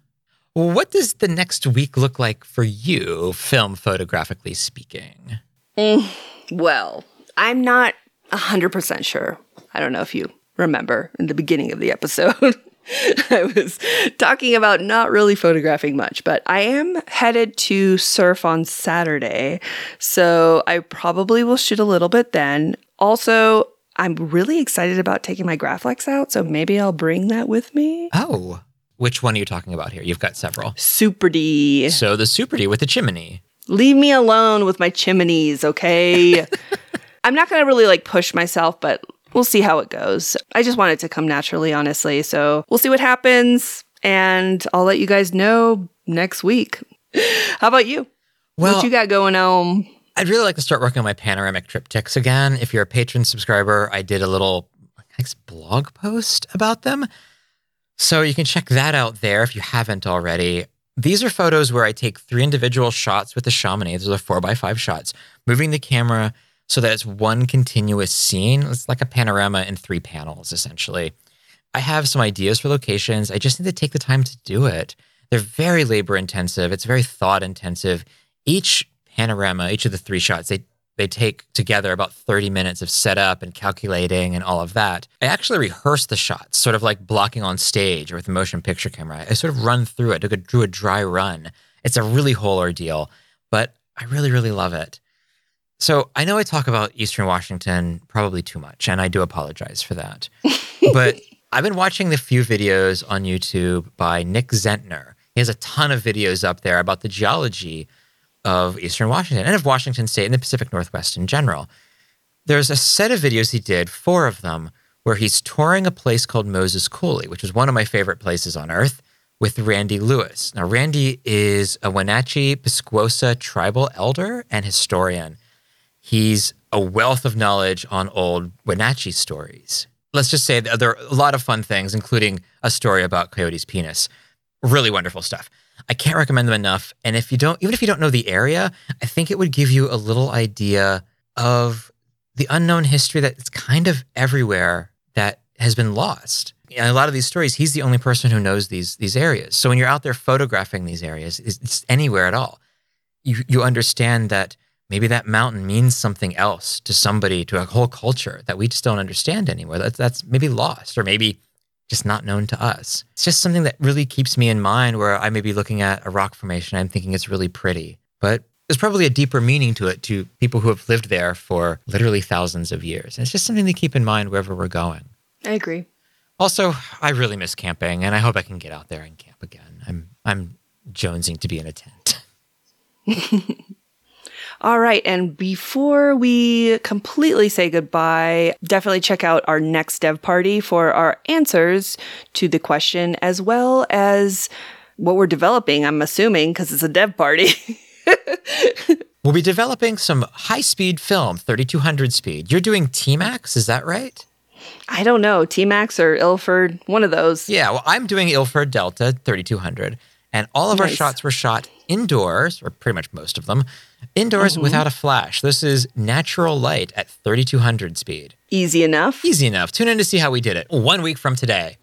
what does the next week look like for you, film photographically speaking? Mm, well, I'm not 100% sure. I don't know if you remember in the beginning of the episode. I was talking about not really photographing much, but I am headed to surf on Saturday. So I probably will shoot a little bit then. Also, I'm really excited about taking my Graflex out, so maybe I'll bring that with me. Oh, which one are you talking about here? You've got several. Super D. So the Super D with the chimney. Leave me alone with my chimneys, okay? I'm not going to really like push myself, but we'll see how it goes. I just want it to come naturally, honestly. So we'll see what happens, and I'll let you guys know next week. How about you? Well- what you got going on? I'd really like to start working on my panoramic triptychs again. If you're a patron subscriber, I did a little blog post about them. So you can check that out there if you haven't already. These are photos where I take three individual shots with the Chamonix. Those are four by five shots, moving the camera so that it's one continuous scene. It's like a panorama in three panels, essentially. I have some ideas for locations. I just need to take the time to do it. They're very labor intensive. It's very thought intensive. Each panorama, each of the three shots, they they take together about 30 minutes of setup and calculating and all of that. I actually rehearse the shots, sort of like blocking on stage or with a motion picture camera. I sort of run through it, do a, do a dry run. It's a really whole ordeal, but I really, really love it. So I know I talk about Eastern Washington probably too much, and I do apologize for that. but I've been watching the few videos on YouTube by Nick Zentner. He has a ton of videos up there about the geology of Eastern Washington and of Washington State and the Pacific Northwest in general. There's a set of videos he did, four of them, where he's touring a place called Moses Coulee, which is one of my favorite places on earth, with Randy Lewis. Now, Randy is a Wenatchee Pisquosa tribal elder and historian. He's a wealth of knowledge on old Wenatchee stories. Let's just say there are a lot of fun things, including a story about Coyote's penis. Really wonderful stuff. I can't recommend them enough. And if you don't, even if you don't know the area, I think it would give you a little idea of the unknown history that's kind of everywhere that has been lost. In a lot of these stories, he's the only person who knows these these areas. So when you're out there photographing these areas, it's anywhere at all, you you understand that maybe that mountain means something else to somebody, to a whole culture that we just don't understand anymore. That's that's maybe lost, or maybe just not known to us. It's just something that really keeps me in mind where I may be looking at a rock formation. I'm thinking it's really pretty, but there's probably a deeper meaning to it to people who have lived there for literally thousands of years. And it's just something to keep in mind wherever we're going. I agree. Also, I really miss camping and I hope I can get out there and camp again. I'm I'm jonesing to be in a tent. All right. And before we completely say goodbye, definitely check out our next dev party for our answers to the question, as well as what we're developing, I'm assuming, because it's a dev party. We'll be developing some high speed film, 3200 speed. You're doing T-Max, is that right? I don't know, T Max or Ilford, one of those. Yeah, well, I'm doing Ilford Delta 3200, and all of our shots were shot indoors, or pretty much most of them, indoors Mhm. without a flash. This is natural light at 3200 speed. Easy enough. Easy enough. Tune in to see how we did it one week from today.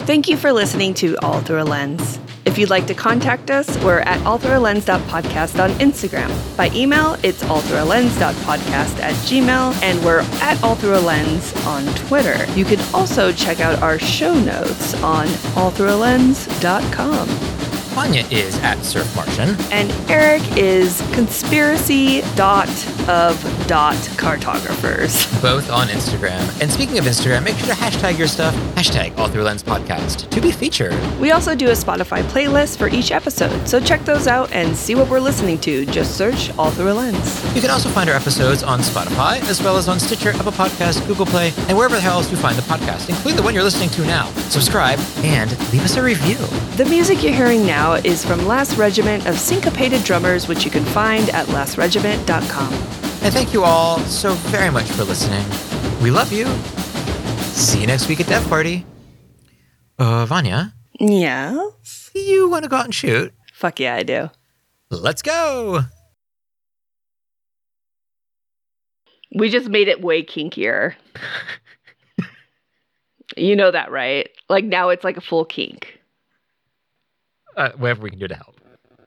Thank you for listening to All Through a Lens. If you'd like to contact us, we're at allthroughalens.podcast on Instagram. By email, it's allthroughalens.podcast at gmail, and we're at allthroughalens on Twitter. You can also check out our show notes on allthroughalens.com. Vanya is at Surf Martian. And Eric is conspiracy dot of dot cartographers. both on Instagram. And speaking of Instagram, make sure to hashtag your stuff, hashtag All Through Lens Podcast to be featured. We also do a Spotify playlist for each episode, so check those out and see what we're listening to. Just search All Through a Lens. You can also find our episodes on Spotify, as well as on Stitcher, Apple Podcast, Google Play, and wherever the hell else you find the podcast, including the one you're listening to now. Subscribe and leave us a review. The music you're hearing now is from Last Regiment of Syncopated Drummers, which you can find at lastregiment.com. And thank you all so very much for listening. We love you. See you next week at Dev Party. Uh, Vanya, Yeah? you want to go out and shoot? Fuck yeah, I do. Let's go. We just made it way kinkier. you know that, right? Like now it's like a full kink. Uh, whatever we can do to help.